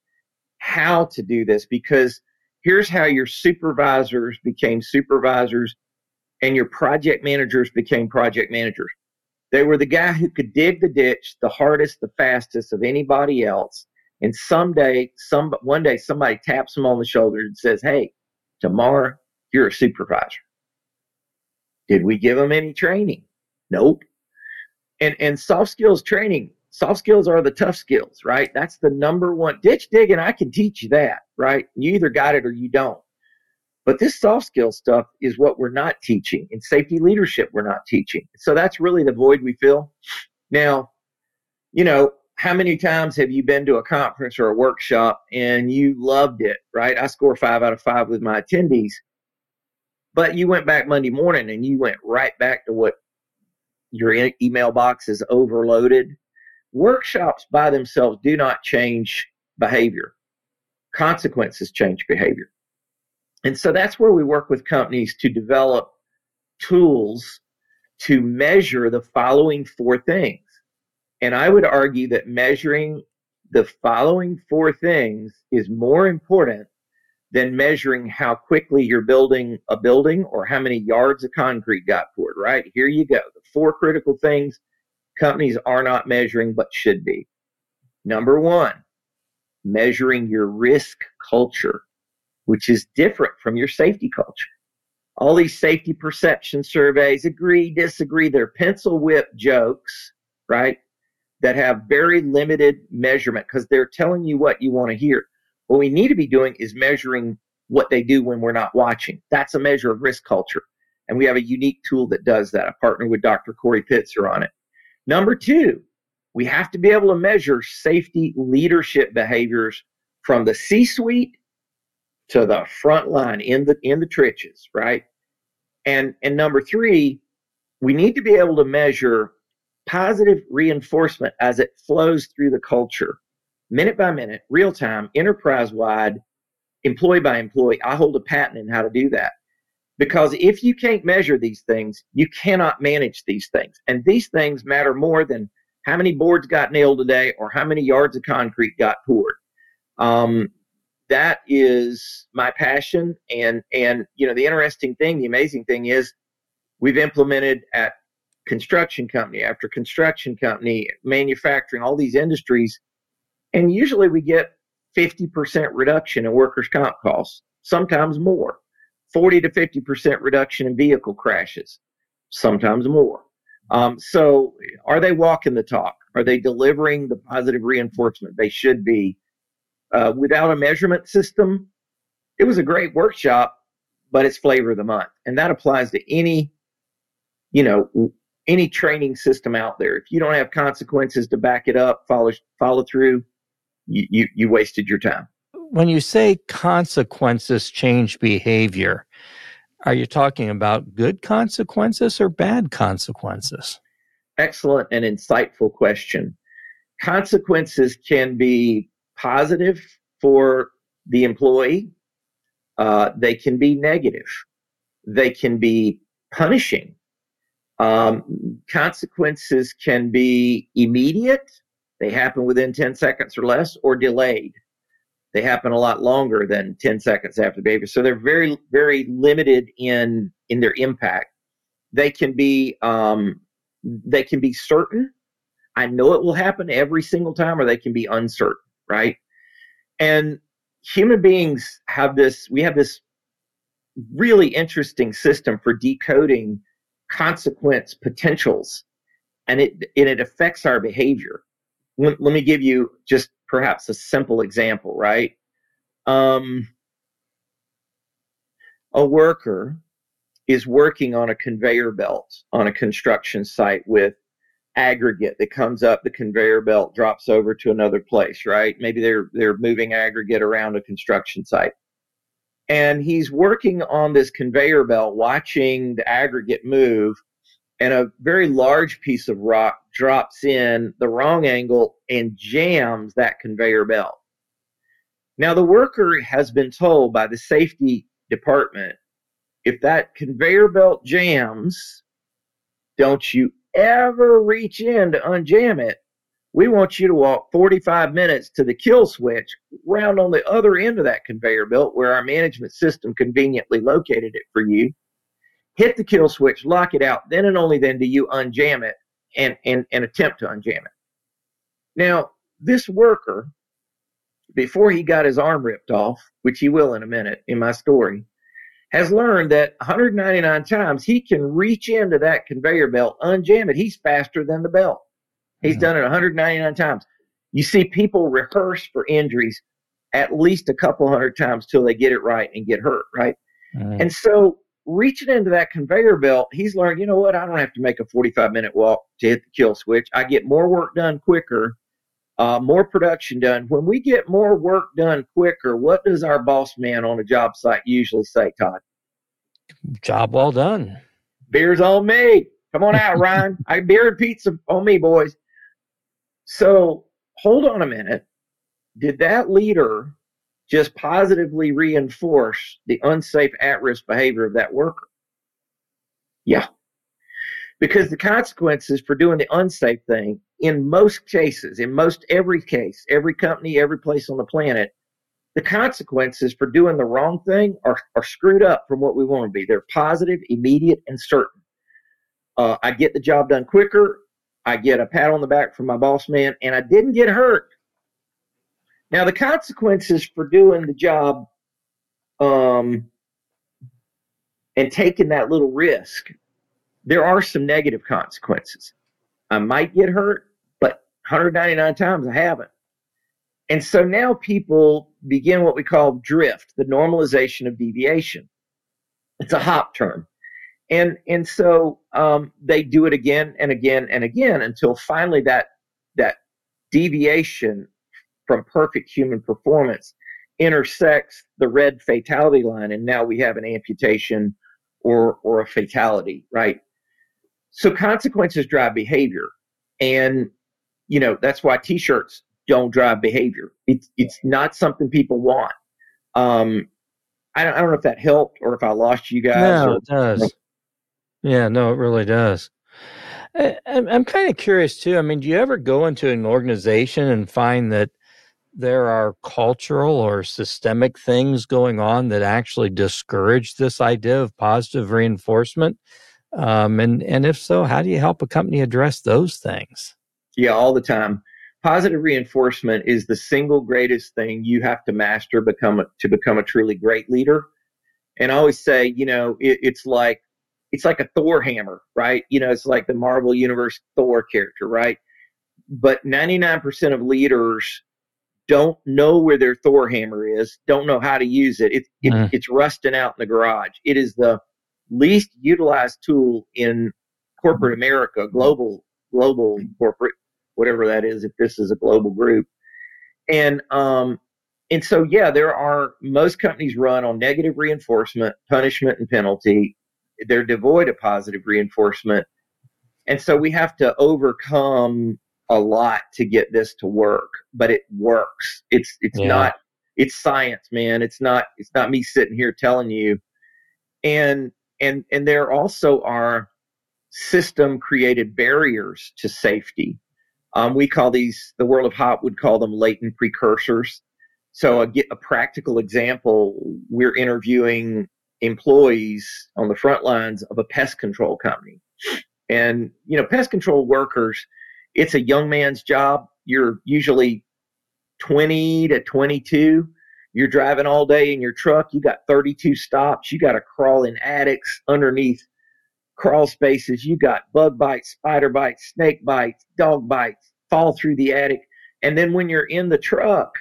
how to do this because here's how your supervisors became supervisors and your project managers became project managers. They were the guy who could dig the ditch the hardest, the fastest of anybody else. And someday, some one day, somebody taps them on the shoulder and says, "Hey, tomorrow you're a supervisor." Did we give them any training? Nope. And and soft skills training soft skills are the tough skills, right? That's the number one. Ditch digging, I can teach you that, right? You either got it or you don't. But this soft skill stuff is what we're not teaching. In safety leadership, we're not teaching. So that's really the void we fill. Now, you know, how many times have you been to a conference or a workshop and you loved it, right? I score five out of five with my attendees. But you went back Monday morning and you went right back to what your email box is overloaded Workshops by themselves do not change behavior. Consequences change behavior. And so that's where we work with companies to develop tools to measure the following four things. And I would argue that measuring the following four things is more important than measuring how quickly you're building a building or how many yards of concrete got poured, right? Here you go. The four critical things companies are not measuring but should be. Number one, measuring your risk culture, which is different from your safety culture. All these safety perception surveys agree, disagree. They're pencil whip jokes, right? That have very limited measurement because they're telling you what you want to hear. What we need to be doing is measuring what they do when we're not watching. That's a measure of risk culture. And we have a unique tool that does that. I partner with Dr. Corrie Pitzer on it. Number two, we have to be able to measure safety leadership behaviors from the C suite to the front line in the in the trenches, right? And and number three, we need to be able to measure positive reinforcement as it flows through the culture, minute by minute, real time, enterprise wide, employee by employee. I hold a patent in how to do that. Because if you can't measure these things, you cannot manage these things. And these things matter more than how many boards got nailed today or how many yards of concrete got poured. Um, that is my passion. And and you know, the interesting thing, the amazing thing is, we've implemented at construction company after construction company, manufacturing, all these industries, and usually we get 50% reduction in workers' comp costs, sometimes more. 40 to 50% reduction in vehicle crashes, sometimes more. Um, so, are they walking the talk? Are they delivering the positive reinforcement they should be? Uh, without a measurement system, it was a great workshop, but it's flavor of the month, and that applies to any, you know, any training system out there. If you don't have consequences to back it up, follow follow through, you, you, you wasted your time. When you say consequences change behavior, are you talking about good consequences or bad consequences? Excellent and insightful question. Consequences can be positive for the employee, uh, they can be negative, they can be punishing. Um, consequences can be immediate, they happen within 10 seconds or less, or delayed they happen a lot longer than 10 seconds after the baby So they're very, very limited in in their impact. They can be um, they can be certain. I know it will happen every single time, or they can be uncertain, right? And human beings have this. We have this really interesting system for decoding consequence potentials, and it and it affects our behavior. Let, let me give you just perhaps a simple example, right? Um, a worker is working on a conveyor belt on a construction site with aggregate that comes up the conveyor belt drops over to another place right maybe they're they're moving aggregate around a construction site and he's working on this conveyor belt watching the aggregate move and a very large piece of rock drops in the wrong angle and jams that conveyor belt. Now, the worker has been told by the safety department if that conveyor belt jams, don't you ever reach in to unjam it. We want you to walk 45 minutes to the kill switch, round on the other end of that conveyor belt where our management system conveniently located it for you hit the kill switch, lock it out. Then and only then do you unjam it and, and, and attempt to unjam it. Now, this worker, before he got his arm ripped off, which he will in a minute in my story, has learned that 199 times he can reach into that conveyor belt, unjam it. He's faster than the belt. He's mm-hmm. done it 199 times. You see people rehearse for injuries at least a couple hundred times till they get it right and get hurt, right? Mm-hmm. And so reaching into that conveyor belt, he's learned, you know what, I don't have to make a 45 minute walk to hit the kill switch. I get more work done quicker, uh, more production done. When we get more work done quicker, what does our boss man on a job site usually say, Todd? Job well done. Beer's on me. Come on out, Ryan. I beer and pizza on me, boys. So hold on a minute. Did that leader just positively reinforce the unsafe at risk behavior of that worker. Yeah. Because the consequences for doing the unsafe thing, in most cases, in most every case, every company, every place on the planet, the consequences for doing the wrong thing are, are screwed up from what we want to be. They're positive, immediate, and certain. Uh, I get the job done quicker. I get a pat on the back from my boss man, and I didn't get hurt now, the consequences for doing the job um, and taking that little risk, there are some negative consequences. I might get hurt, but 199 times I haven't. And so now people begin what we call drift, the normalization of deviation. It's a HOP term. And, and so um, they do it again and again and again until finally that, that deviation from perfect human performance intersects the red fatality line and now we have an amputation or or a fatality right? So consequences drive behavior and you know that's why t-shirts don't drive behavior. It's it's not something people want. Um i don't, I don't know if that helped or if i lost you guys no or, it does. Yeah no it really does. I, i'm kind of curious too i mean do you ever go into an organization and find that there are cultural or systemic things going on that actually discourage this idea of positive reinforcement? Um, and and if so, how do you help a company address those things? Yeah, all the time. Positive reinforcement is the single greatest thing you have to master become a, to become a truly great leader. And I always say, you know, it, it's like it's like a Thor hammer, right? You know, it's like the Marvel Universe Thor character, right? But 99% of leaders don't know where their Thor hammer is, don't know how to use it. It, it mm. It's rusting out in the garage. It is the least utilized tool in corporate America, global global corporate, whatever that is, if this is a global group. And um, and so yeah, there are most companies run on negative reinforcement, punishment, and penalty. They're devoid of positive reinforcement. And so we have to overcome a lot to get this to work, but it works. It's it's yeah. not it's science, man. It's not it's not me sitting here telling you. And and and there also are system created barriers to safety. Um, we call these the world of HOP would call them latent precursors. So a, get a practical example, we're interviewing employees on the front lines of a pest control company. And you know, pest control workers, it's a young man's job. You're usually 20 to 22 you're driving all day in your truck. You got 32 stops. You got to crawl in attics underneath crawl spaces. You got bug bites, spider bites, snake bites, dog bites, fall through the attic. And then when you're in the truck,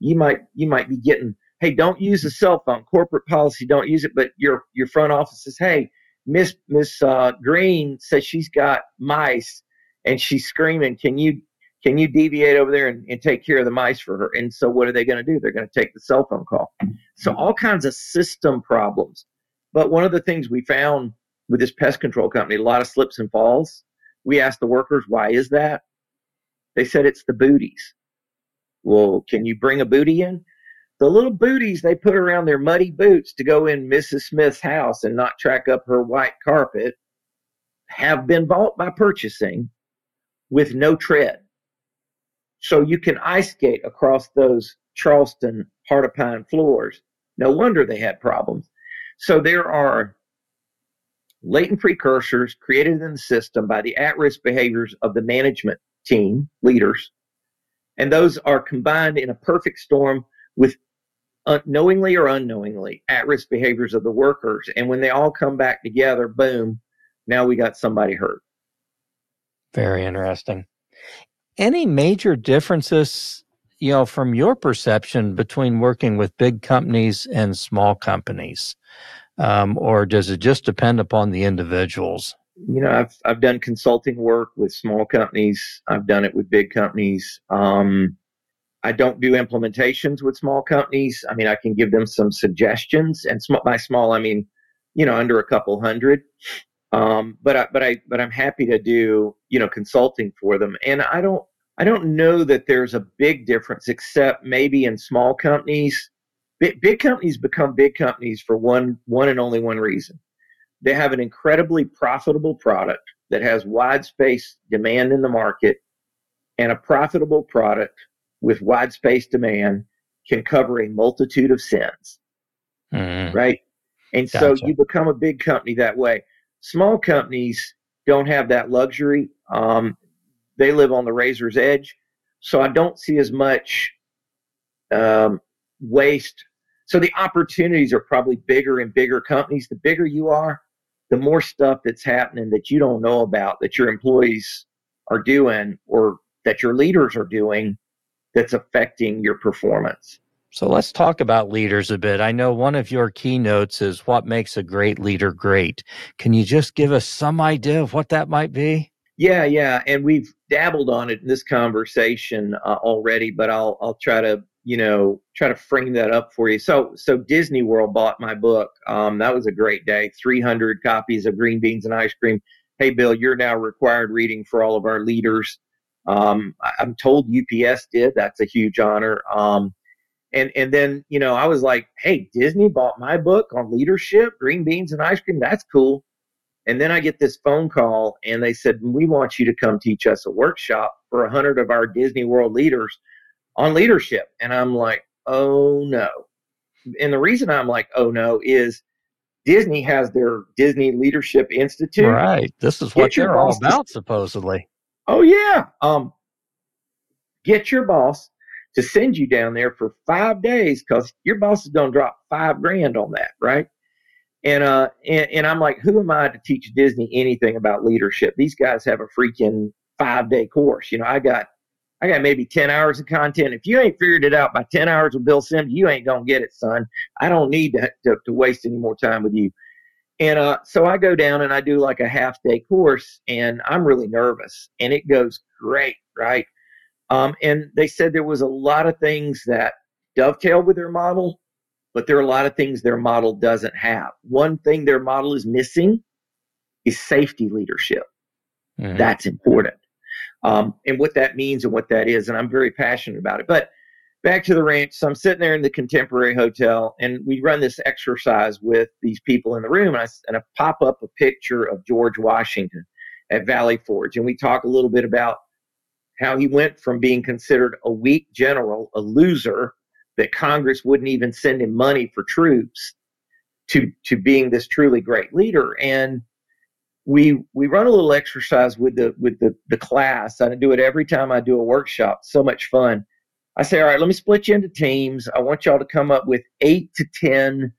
you might you might be getting, hey, don't use the cell phone. Corporate policy, don't use it. But your your front office says, hey, Miss Miss uh, Green says she's got mice and she's screaming. Can you can you deviate over there and, and take care of the mice for her? And so what are they going to do? They're going to take the cell phone call. So all kinds of system problems. But one of the things we found with this pest control company, a lot of slips and falls. We asked the workers, why is that? They said it's the booties. Well, can you bring a booty in? The little booties they put around their muddy boots to go in Mrs. Smith's house and not track up her white carpet have been bought by purchasing with no tread. So you can ice skate across those Charleston hard of pine floors. No wonder they had problems. So there are latent precursors created in the system by the at risk behaviors of the management team, leaders, and those are combined in a perfect storm with knowingly or unknowingly at risk behaviors of the workers. And when they all come back together, boom, now we got somebody hurt. Very interesting. Any major differences you know from your perception between working with big companies and small companies? Um, or does it just depend upon the individuals? You know i've i've done consulting work with small companies. I've done it with big companies. Um, i don't do implementations with small companies. I mean i can give them some suggestions and sm- by small i mean you know under a couple hundred um, but I, but I but I'm happy to do you know consulting for them, and I don't I don't know that there's a big difference, except maybe in small companies. Big, big companies become big companies for one one and only one reason: they have an incredibly profitable product that has wide space demand in the market, and a profitable product with wide space demand can cover a multitude of sins, mm. right? And gotcha. so you become a big company that way. Small companies don't have that luxury. Um, they live on the razor's edge, so I don't see as much um, waste. So the opportunities are probably bigger in bigger companies. The bigger you are, the more stuff that's happening that you don't know about that your employees are doing or that your leaders are doing that's affecting your performance. So let's talk about leaders a bit. I know one of your keynotes is what makes a great leader great. Can you just give us some idea of what that might be? Yeah, yeah, and we've dabbled on it in this conversation uh, already, but I'll I'll try to you know try to frame that up for you. So so Disney World bought my book. Um, that was a great day. Three hundred copies of Green Beans and Ice Cream. Hey Bill, you're now required reading for all of our leaders. Um, I'm told UPS did. That's a huge honor. Um, and and then you know I was like, hey, Disney bought my book on leadership, green beans and ice cream. That's cool. And then I get this phone call, and they said, we want you to come teach us a workshop for a hundred of our Disney World leaders on leadership. And I'm like, oh no. And the reason I'm like, oh no, is Disney has their Disney Leadership Institute. Right. This is what you're all about, supposedly. Oh yeah. Um, get your boss to send you down there for five days because your boss is going to drop five grand on that, right? And uh, and, and I'm like, who am I to teach Disney anything about leadership? These guys have a freaking five day course. You know, I got I got maybe 10 hours of content. If you ain't figured it out by 10 hours with Bill Sims, you ain't going to get it, son. I don't need to, to, to, waste any more time with you. And uh, so I go down and I do like a half day course, and I'm really nervous, and it goes great, right? Um, and they said there was a lot of things that dovetail with their model, but there are a lot of things their model doesn't have. One thing their model is missing is safety leadership. Mm-hmm. That's important. Um, and what that means and what that is. And I'm very passionate about it. But back to the ranch. So I'm sitting there in the Contemporary Hotel, and we run this exercise with these people in the room, and I, and I pop up a picture of George Washington at Valley Forge, and we talk a little bit about how he went from being considered a weak general, a loser, that Congress wouldn't even send him money for troops, to to being this truly great leader. And we we run a little exercise with the with the the class. I do it every time I do a workshop. So much fun. I say, all right, let me split you into teams. I want y'all to come up with eight to ten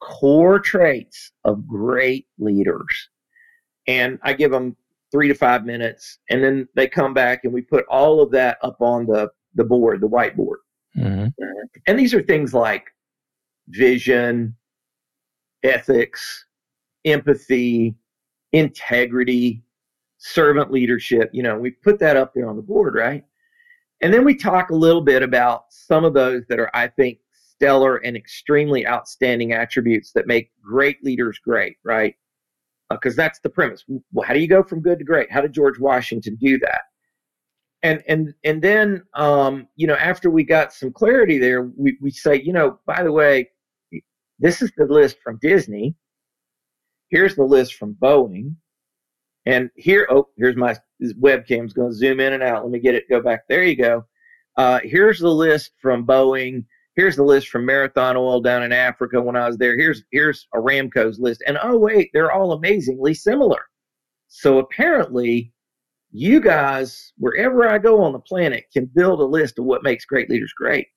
core traits of great leaders, and I give them three to five minutes, and then they come back and we put all of that up on the the board, the whiteboard. Mm-hmm. And these are things like vision, ethics, empathy, integrity, servant leadership. You know, we put that up there on the board, right? And then we talk a little bit about some of those that are, I think, stellar and extremely outstanding attributes that make great leaders great, right? Because uh, that's the premise. Well, how do you go from good to great? How did George Washington do that? And and and then um, you know after we got some clarity there, we we say you know by the way, this is the list from Disney here's the list from Boeing. And here, oh, here's my webcam's going to zoom in and out. Let me get it, go back. There you go. Uh, here's the list from Boeing. Here's the list from Marathon Oil down in Africa when I was there. Here's here's Aramco's list. And oh wait, they're all amazingly similar. So apparently, you guys, wherever I go on the planet, can build a list of what makes great leaders great.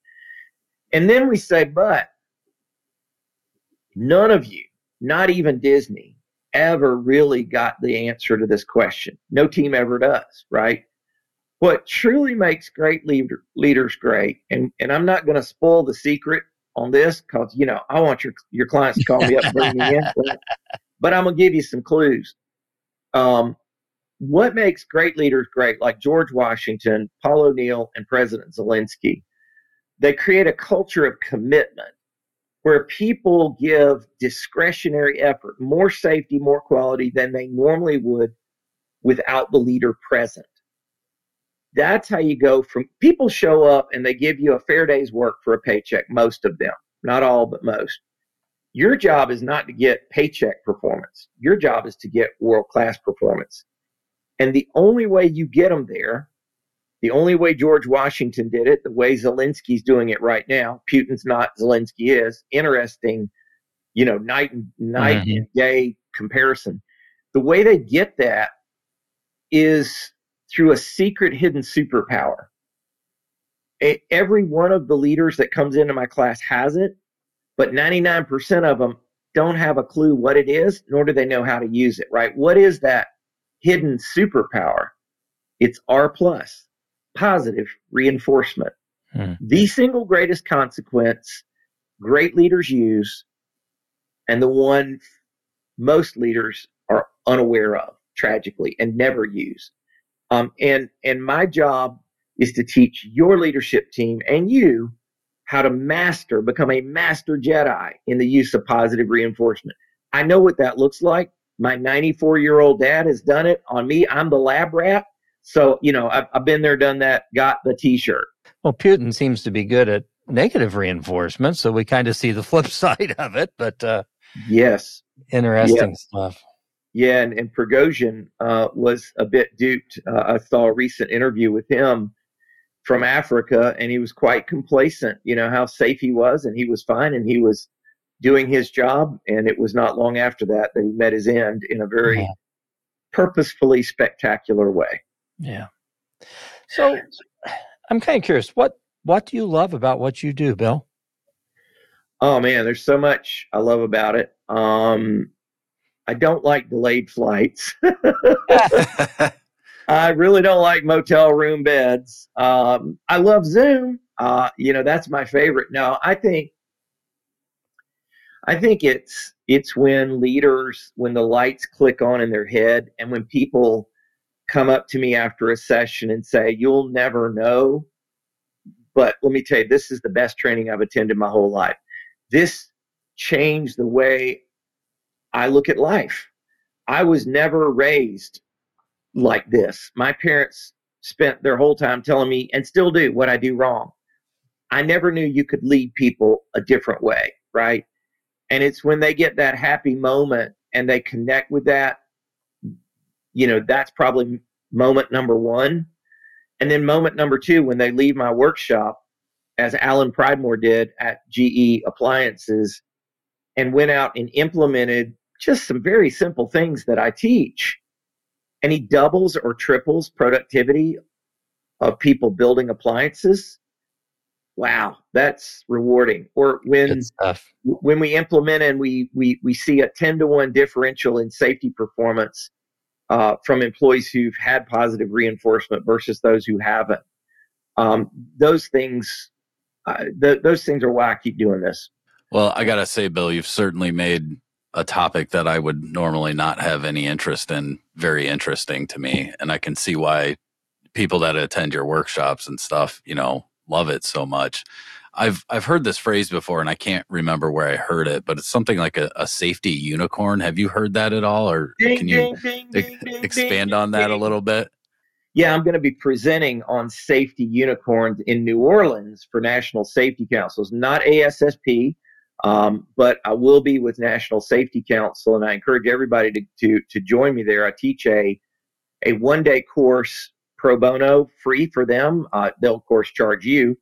And then we say, but none of you not even Disney ever really got the answer to this question. No team ever does, right? What truly makes great leader, leaders great, and, and I'm not going to spoil the secret on this because, you know, I want your, your clients to call me up bring me in, but, but I'm going to give you some clues. Um, what makes great leaders great, like George Washington, Paul O'Neill, and President Zelensky? They create a culture of commitment where people give discretionary effort, more safety, more quality than they normally would without the leader present. That's how you go from people show up and they give you a fair day's work for a paycheck, most of them, not all, but most. Your job is not to get paycheck performance. Your job is to get world class performance. And the only way you get them there the only way George Washington did it, the way Zelensky's doing it right now, Putin's not, Zelensky is. Interesting, you know, night and night mm-hmm. and day comparison. The way they get that is through a secret hidden superpower. A, every one of the leaders that comes into my class has it, but 99% of them don't have a clue what it is, nor do they know how to use it, right? What is that hidden superpower? It's R plus positive reinforcement. Hmm. The single greatest consequence great leaders use, and the one most leaders are unaware of, tragically, and never use. Um, and and my job is to teach your leadership team and you how to master, become a master Jedi in the use of positive reinforcement. I know what that looks like. My 94 year old dad has done it on me. I'm the lab rat. So, you know, I've, I've been there, done that, got the t shirt. Well, Putin seems to be good at negative reinforcement. So we kind of see the flip side of it. But uh, yes, interesting yes. stuff. Yeah, and, and Prigozhin uh, was a bit duped. Uh, I saw a recent interview with him, from Africa, and he was quite complacent. You know how safe he was, and he was fine, and he was doing his job. And it was not long after that that he met his end in a very Yeah. purposefully spectacular way. Yeah. So I'm kind of curious what what do you love about what you do, Bill? Oh man, there's so much I love about it. Um, I don't like delayed flights. I really don't like motel room beds. Um, I love Zoom. Uh, you know, that's my favorite. No, I think I think it's it's when leaders when the lights click on in their head and when people come up to me after a session and say, "You'll never know." But let me tell you, this is the best training I've attended my whole life. This changed the way I look at life. I was never raised like this. My parents spent their whole time telling me, and still do, what I do wrong. I never knew you could lead people a different way, right? And it's when they get that happy moment and they connect with that, you know, that's probably moment number one. And then moment number two, when they leave my workshop, as Alan Pridemore did at GE Appliances, and went out and implemented just some very simple things that I teach. And he doubles or triples productivity of people building appliances. Wow, that's rewarding. Or when when we implement and we we we see a 10 to 1 differential in safety performance uh, from employees who've had positive reinforcement versus those who haven't. Um, those things, uh, th- those things are why I keep doing this. Well, I gotta say, Bill, you've certainly made a topic that I would normally not have any interest in very interesting to me, and I can see why people that attend your workshops and stuff, you know, love it so much. I've I've heard this phrase before, and I can't remember where I heard it, but it's something like a, a safety unicorn. Have you heard that at all, or Ding, can you ding, ding, ding, expand on that a little bit? Yeah, I'm going to be presenting on safety unicorns in New Orleans for National Safety Councils, not ASSP, um, but I will be with National Safety Council, and I encourage everybody to to, to join me there. I teach a a one day course pro bono, free for them. Uh, they'll of course charge you,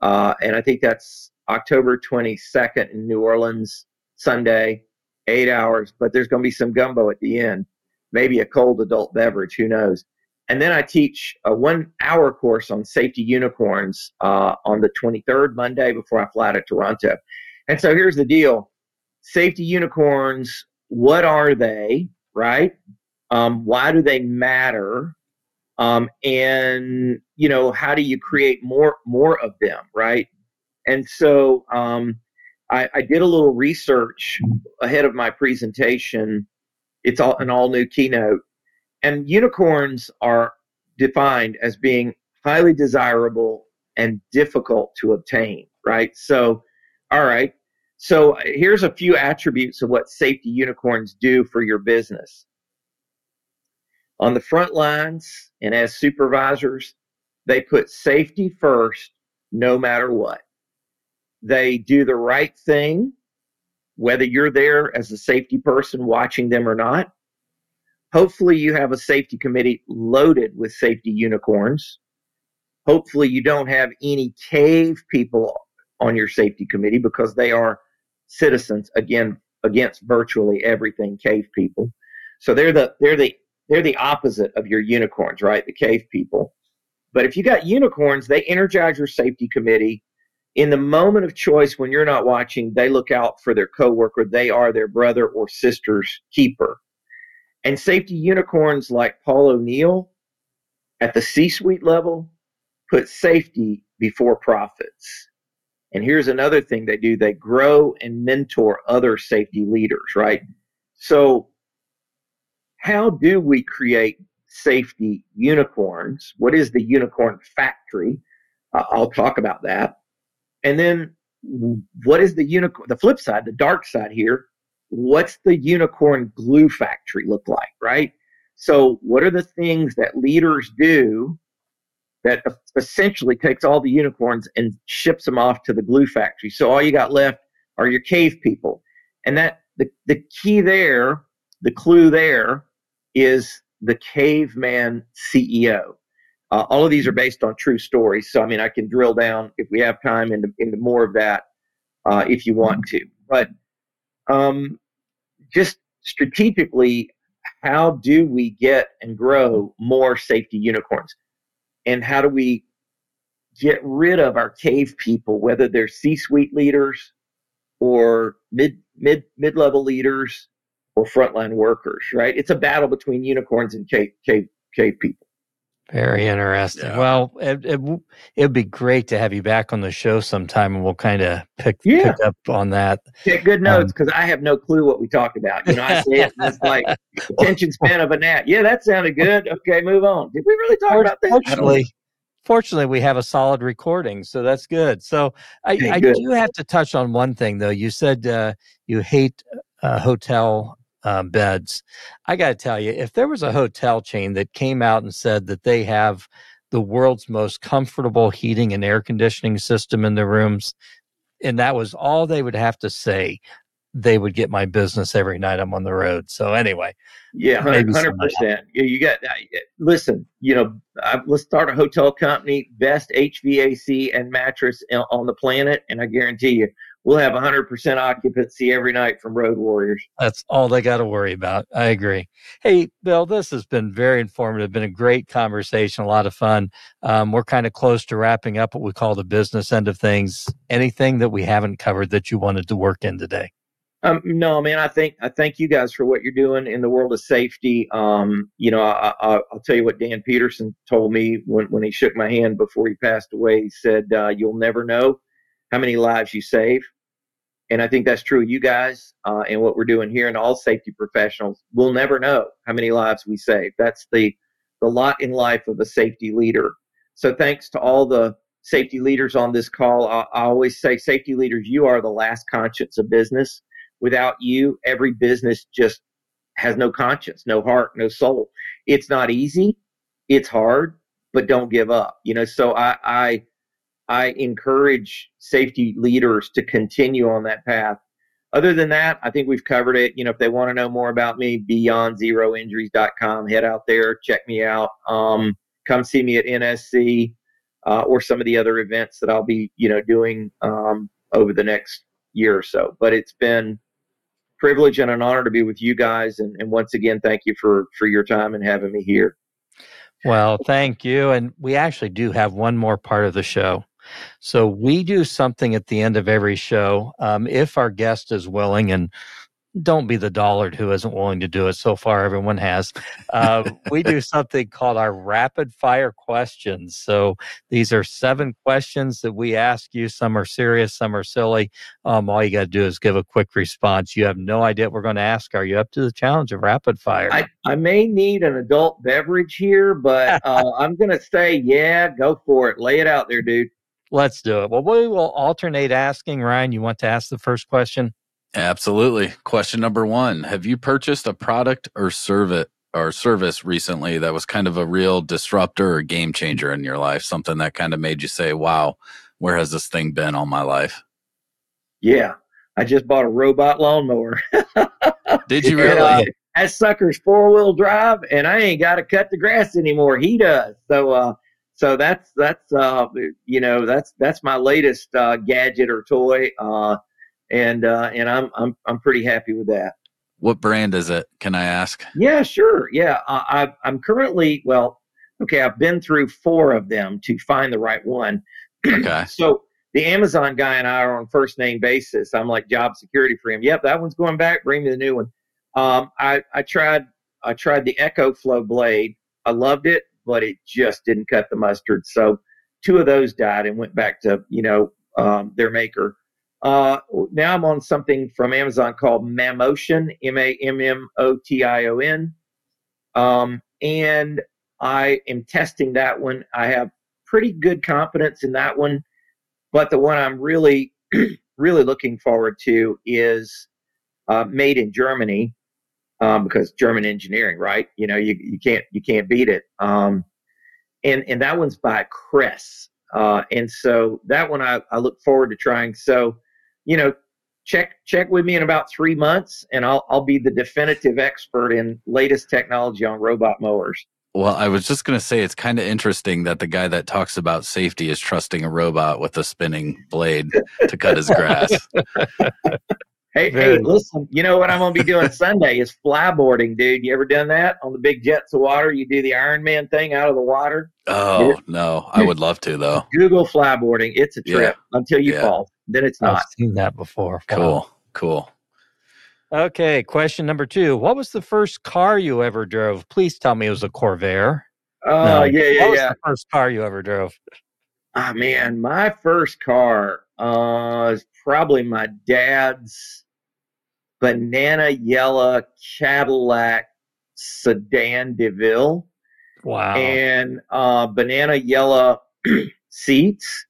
uh, and I think that's October 22nd in New Orleans, Sunday, eight hours. But there's going to be some gumbo at the end, maybe a cold adult beverage, who knows. And then I teach a one hour course on safety unicorns uh, on the 23rd, Monday, before I fly to Toronto. And so here's the deal safety unicorns, what are they, right? Um, why do they matter? Um, and you know, how do you create more more of them, right? And so um, I, I did a little research ahead of my presentation. It's all an all new keynote, and unicorns are defined as being highly desirable and difficult to obtain, right? So, all right. So here's a few attributes of what safety unicorns do for your business. On the front lines and as supervisors, they put safety first no matter what. They do the right thing, whether you're there as a safety person watching them or not. Hopefully, you have a safety committee loaded with safety unicorns. Hopefully, you don't have any cave people on your safety committee because they are citizens again against virtually everything cave people. So they're the they're the they're the opposite of your unicorns, right? The cave people. But if you got unicorns, they energize your safety committee. In the moment of choice, when you're not watching, they look out for their coworker. They are their brother or sister's keeper. And safety unicorns like Paul O'Neill at the C suite level put safety before profits. And here's another thing they do they grow and mentor other safety leaders, right? So, how do we create safety unicorns? What is the unicorn factory? Uh, I'll talk about that. And then, what is the unicorn? The flip side, the dark side here. What's the unicorn glue factory look like, right? So, what are the things that leaders do that essentially takes all the unicorns and ships them off to the glue factory. So all you got left are your cave people. And that the, the key there, the clue there is the caveman CEO. Uh, all of these are based on true stories. So, I mean, I can drill down if we have time into, into more of that uh, if you want to. But um, just strategically, how do we get and grow more safety unicorns? And how do we get rid of our cave people, whether they're C-suite leaders or mid mid mid level leaders or frontline workers? Right? It's a battle between unicorns and cave cave cave people. Very interesting. Yeah. Well, it, it it'd be great to have you back on the show sometime, and we'll kind of pick Yeah. pick up on that. Take good notes because I have no clue what we talked about. You know, I say it it's like attention span of a gnat. Yeah, that sounded good. Okay, move on. Did we really talk about that? I don't know. Fortunately, fortunately, we have a solid recording, so that's good. So I, Okay, I good. do have to touch on one thing, though. You said uh, you hate uh, hotel uh, beds. I got to tell you, if there was a hotel chain that came out and said that they have the world's most comfortable heating and air conditioning system in the rooms, and that was all they would have to say, they would get my business every night I'm on the road. So anyway, Yeah, hundred percent. You got. uh, Listen, you know, I, let's start a hotel company, best HVAC and mattress on on the planet, and I guarantee you, we'll have hundred percent occupancy every night from Road Warriors. That's all they got to worry about. I agree. Hey, Bill, this has been very informative. Been a great conversation, a lot of fun. Um, we're kind of close to wrapping up what we call the business end of things. Anything that we haven't covered that you wanted to work in today? Um, no, man. I think I thank you guys for what you're doing in the world of safety. Um, you know, I, I, I'll tell you what Dan Petersen told me when when he shook my hand before he passed away. He said, uh, "You'll never know how many lives you save," and I think that's true. of You guys uh, and what we're doing here, and all safety professionals, we'll never know how many lives we save. That's the the lot in life of a safety leader. So, thanks to all the safety leaders on this call. I, I always say, safety leaders, you are the last conscience of business without you, every business just has no conscience, no heart, no soul. It's not easy, it's hard, but don't give up. You know, so I I I encourage safety leaders to continue on that path. Other than that, I think we've covered it. You know, if they want to know more about me, beyondzeroinjuries.com, head out there, check me out. Um, come see me at NSC uh, or some of the other events that I'll be, you know, doing um, over the next year or so. But it's been privilege and an honor to be with you guys. And, and once again, thank you for for your time and having me here. Well, thank you. And we actually do have one more part of the show. So we do something at the end of every show. Um, if our guest is willing, and don't be the dollard who isn't willing to do it. So far, everyone has. Uh, we do something called our rapid fire questions. So these are seven questions that we ask you. Some are serious, some are silly. Um, all you got to do is give a quick response. You have no idea what we're going to ask. Are you up to the challenge of rapid fire? I, I may need an adult beverage here, but uh, I'm going to say, yeah, go for it. Lay it out there, dude. Let's do it. Well, we will alternate asking. Ryan, you want to ask the first question? Absolutely. Question number one Have you purchased a product or service or service recently that was kind of a real disruptor or game changer in your life? Something that kind of made you say, wow, where has this thing been all my life? Yeah. I just bought a robot lawnmower. Did you And, really? uh, that sucker's four wheel drive, and I ain't got to cut the grass anymore. He does. So, uh, so that's that's uh, you know that's that's my latest uh, gadget or toy, uh, and uh, and I'm I'm I'm pretty happy with that. what brand is it? Can I ask? Yeah, sure. Yeah, I, I I'm currently well. Okay, I've been through four of them to find the right one. Okay. So the Amazon guy and I are on first name basis. I'm like job security for him. Yep, that one's going back. Bring me the new one. Um, I I tried I tried the EcoFlow Blade. I loved it, but it just didn't cut the mustard. So two of those died and went back to you know um, their maker. Uh, now I'm on something from Amazon called Mammotion, M A M M O T I O N, um, and I am testing that one. I have pretty good confidence in that one, but the one I'm really really looking forward to is uh, made in Germany um, because German engineering, right? You know, you, you can't you can't beat it. Um, and and that one's by Kress, uh, and so that one I, I look forward to trying. So, you know, check check with me in about three months, and I'll I'll be the definitive expert in latest technology on robot mowers. Well, I was just going to say it's kind of interesting that the guy that talks about safety is trusting a robot with a spinning blade to cut his grass. Hey, hey, listen, you know what I'm going to be doing Sunday is flyboarding, dude. You ever done that on the big jets of water? You do the Iron Man thing out of the water. Oh, no. I would love to, though. Google flyboarding. It's a Yeah. trip until you Yeah. fall. Then it's not. I've seen that before. Wow. Cool. Cool. Okay, question number two. What was the first car you ever drove? Please tell me it was a Corvair. Oh, No. yeah, yeah, what was yeah. the first car you ever drove? Ah, man, my first car uh, is probably my dad's banana yellow Cadillac sedan DeVille. Wow. and uh, banana yellow seats,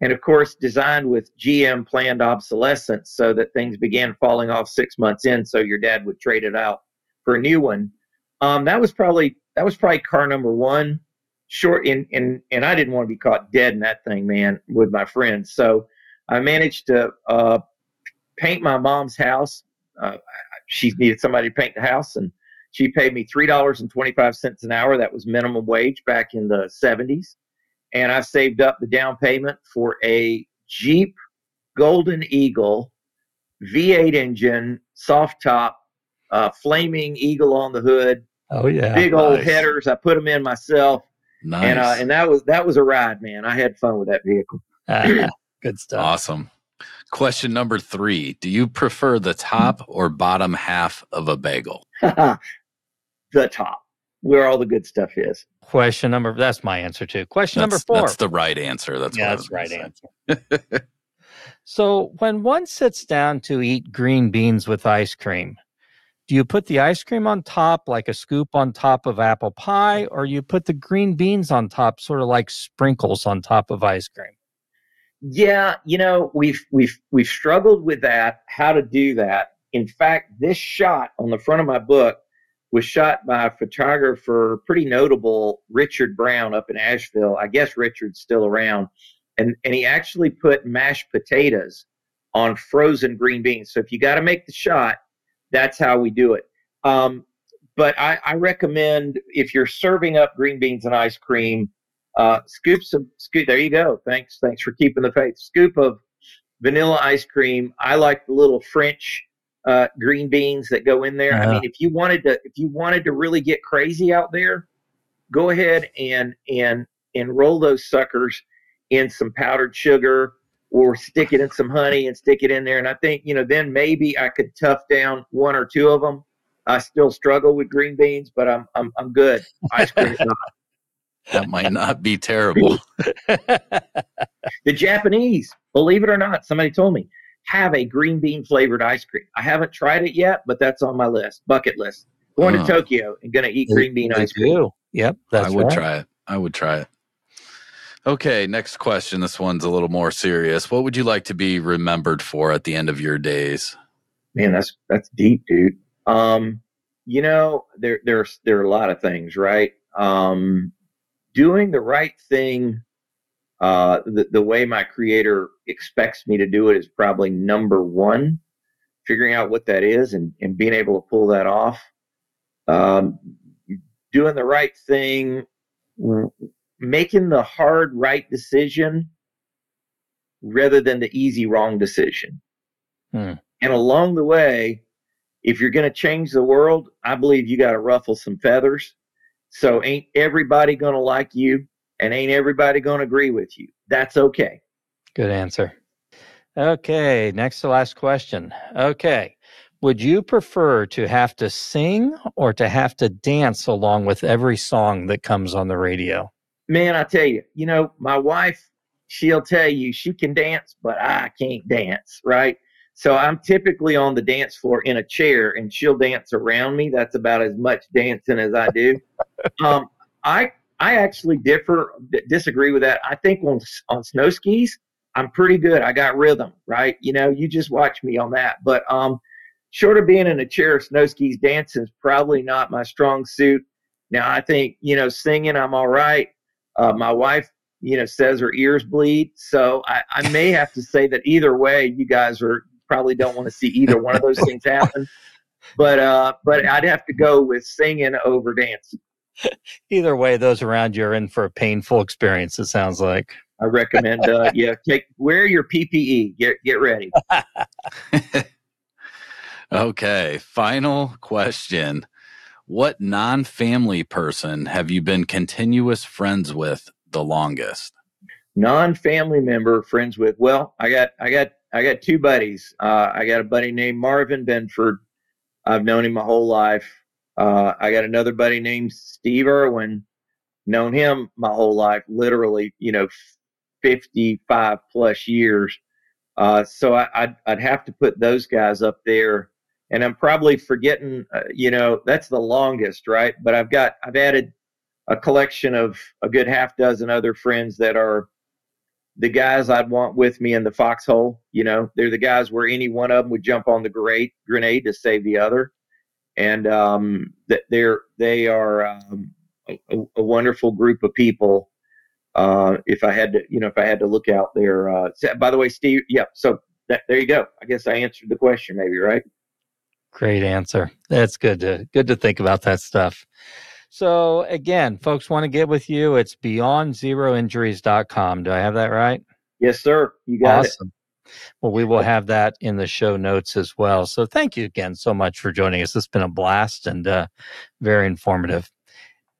and of course designed with GM planned obsolescence, so that things began falling off six months in, so your dad would trade it out for a new one. Um, that was probably that was probably car number one. Short and and and I didn't want to be caught dead in that thing, man, with my friends. So I managed to uh, paint my mom's house. Uh, she needed somebody to paint the house, and she paid me three dollars and twenty five cents an hour. That was minimum wage back in the seventies, and I saved up the down payment for a Jeep Golden Eagle V8 engine, soft top, uh, flaming eagle on the hood, oh yeah. big old nice. headers. I put them in myself, Nice. and uh, and that was that was a ride, man. I had fun with that vehicle. Ah, good stuff. awesome. Question number three Do you prefer the top hmm. or bottom half of a bagel? the top, where all the good stuff is. Question number. That's my answer too. Question number four. that's the right answer. That's yeah, what that's the right say. answer. so, when one sits down to eat green beans with ice cream, do you put the ice cream on top like a scoop on top of apple pie, or you put the green beans on top, sort of like sprinkles on top of ice cream? Yeah, you know, we've we've we've struggled with that, how to do that. In fact, this shot on the front of my book was shot by a photographer, pretty notable, Richard Brown up in Asheville. I guess Richard's still around. And and he actually put mashed potatoes on frozen green beans. So if you got to make the shot, that's how we do it. Um, but I, I recommend if you're serving up green beans and ice cream, uh, scoop some scoop. There you go. Thanks, thanks for keeping the faith. Scoop of vanilla ice cream. I like the little French uh, green beans that go in there. I mean, if you wanted to, if you wanted to really get crazy out there, go ahead and and and roll those suckers in some powdered sugar or stick it in some honey and stick it in there. And I think you know then maybe I could tough down one or two of them. I still struggle with green beans, but I'm I'm I'm good. Ice cream is not. That might not be terrible. The Japanese, believe it or not, somebody told me, have a green bean flavored ice cream. I haven't tried it yet, but that's on my list, bucket list. Going Huh. to Tokyo and going to eat green bean They ice cream. do. Yep, that's I would right. try it. I would try it. Okay, next question. This one's a little more serious. What would you like to be remembered for at the end of your days? Man, that's that's deep, dude. Um, you know, there there's there are a lot of things, right? Um, doing the right thing, uh, the the way my creator expects me to do it is probably number one. Figuring out what that is and and being able to pull that off. Um, doing the right thing, making the hard right decision rather than the easy wrong decision. Hmm. And along the way, if you're going to change the world, I believe you got to ruffle some feathers. So ain't everybody going to like you and ain't everybody going to agree with you. That's okay. Good answer. Okay, next to last question. Okay. Would you prefer to have to sing or to have to dance along with every song that comes on the radio? Man, I tell you, you know, my wife, she'll tell you she can dance, but I can't dance, right? So I'm typically on the dance floor in a chair and she'll dance around me. That's about as much dancing as I do. um, I I actually differ disagree with that. I think on on snow skis, I'm pretty good. I got rhythm, right? You know, you just watch me on that. But um short of being in a chair of snow skis, dancing is probably not my strong suit. Now I think, you know, singing I'm all right. Uh, my wife, you know, says her ears bleed. So I, I may have to say that either way, you guys are probably don't want to see either one of those things happen. But uh, but I'd have to go with singing over dancing. Either way, those around you are in for a painful experience. It sounds like. I recommend, uh, yeah, take wear your PPE. Get get ready. okay, final question. What non family person have you been continuous friends with the longest? Non-family member friends with. Well, I got I got I got two buddies. Uh, I got a buddy named Marvin Benford. I've known him my whole life. Uh, I got another buddy named Steve Irwin. Known him my whole life, literally, you know, 55 plus years. Uh, so I, I'd, I'd have to put those guys up there and I'm probably forgetting, uh, you know, that's the longest, right? But I've got, I've added a collection of a good half dozen other friends that are the guys I'd want with me in the foxhole. You know, they're the guys where any one of them would jump on the great grenade to save the other, and um, they're they are um, a, a, wonderful group of people. Uh, if I had to, you know, if I had to look out there. Uh, by the way, Steve, yeah. So that, there you go. I guess I answered the question, maybe, right? Great answer. That's good to good to think about that stuff. So again, folks want to get with you. It's beyondzeroinjuries.com. Do I have that right? Yes, sir. You got awesome. it. Well, we will have that in the show notes as well. So thank you again so much for joining us. It's been a blast and uh, very informative.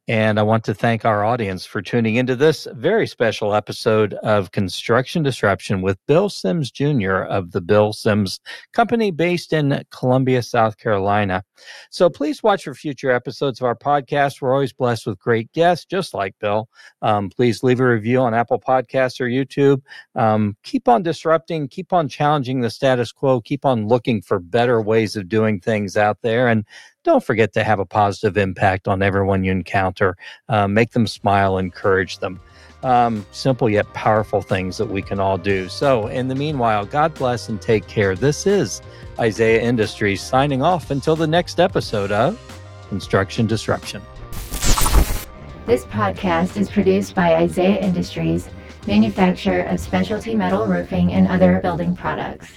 And I want to thank our audience for tuning into this very special episode of Construction Disruption with Bill Sims Jr. of the Bill Sims Company based in Columbia, South Carolina. So please watch for future episodes of our podcast. We're always blessed with great guests, just like Bill. Um, please leave a review on Apple Podcasts or YouTube. Um, keep on disrupting, keep on challenging the status quo, keep on looking for better ways of doing things out there. And don't forget to have a positive impact on everyone you encounter. Uh, make them smile, encourage them. Um, simple yet powerful things that we can all do. So, in the meanwhile, God bless and take care. This is Isaiah Industries signing off until the next episode of Construction Disruption. This podcast is produced by Isaiah Industries, manufacturer of specialty metal roofing and other building products.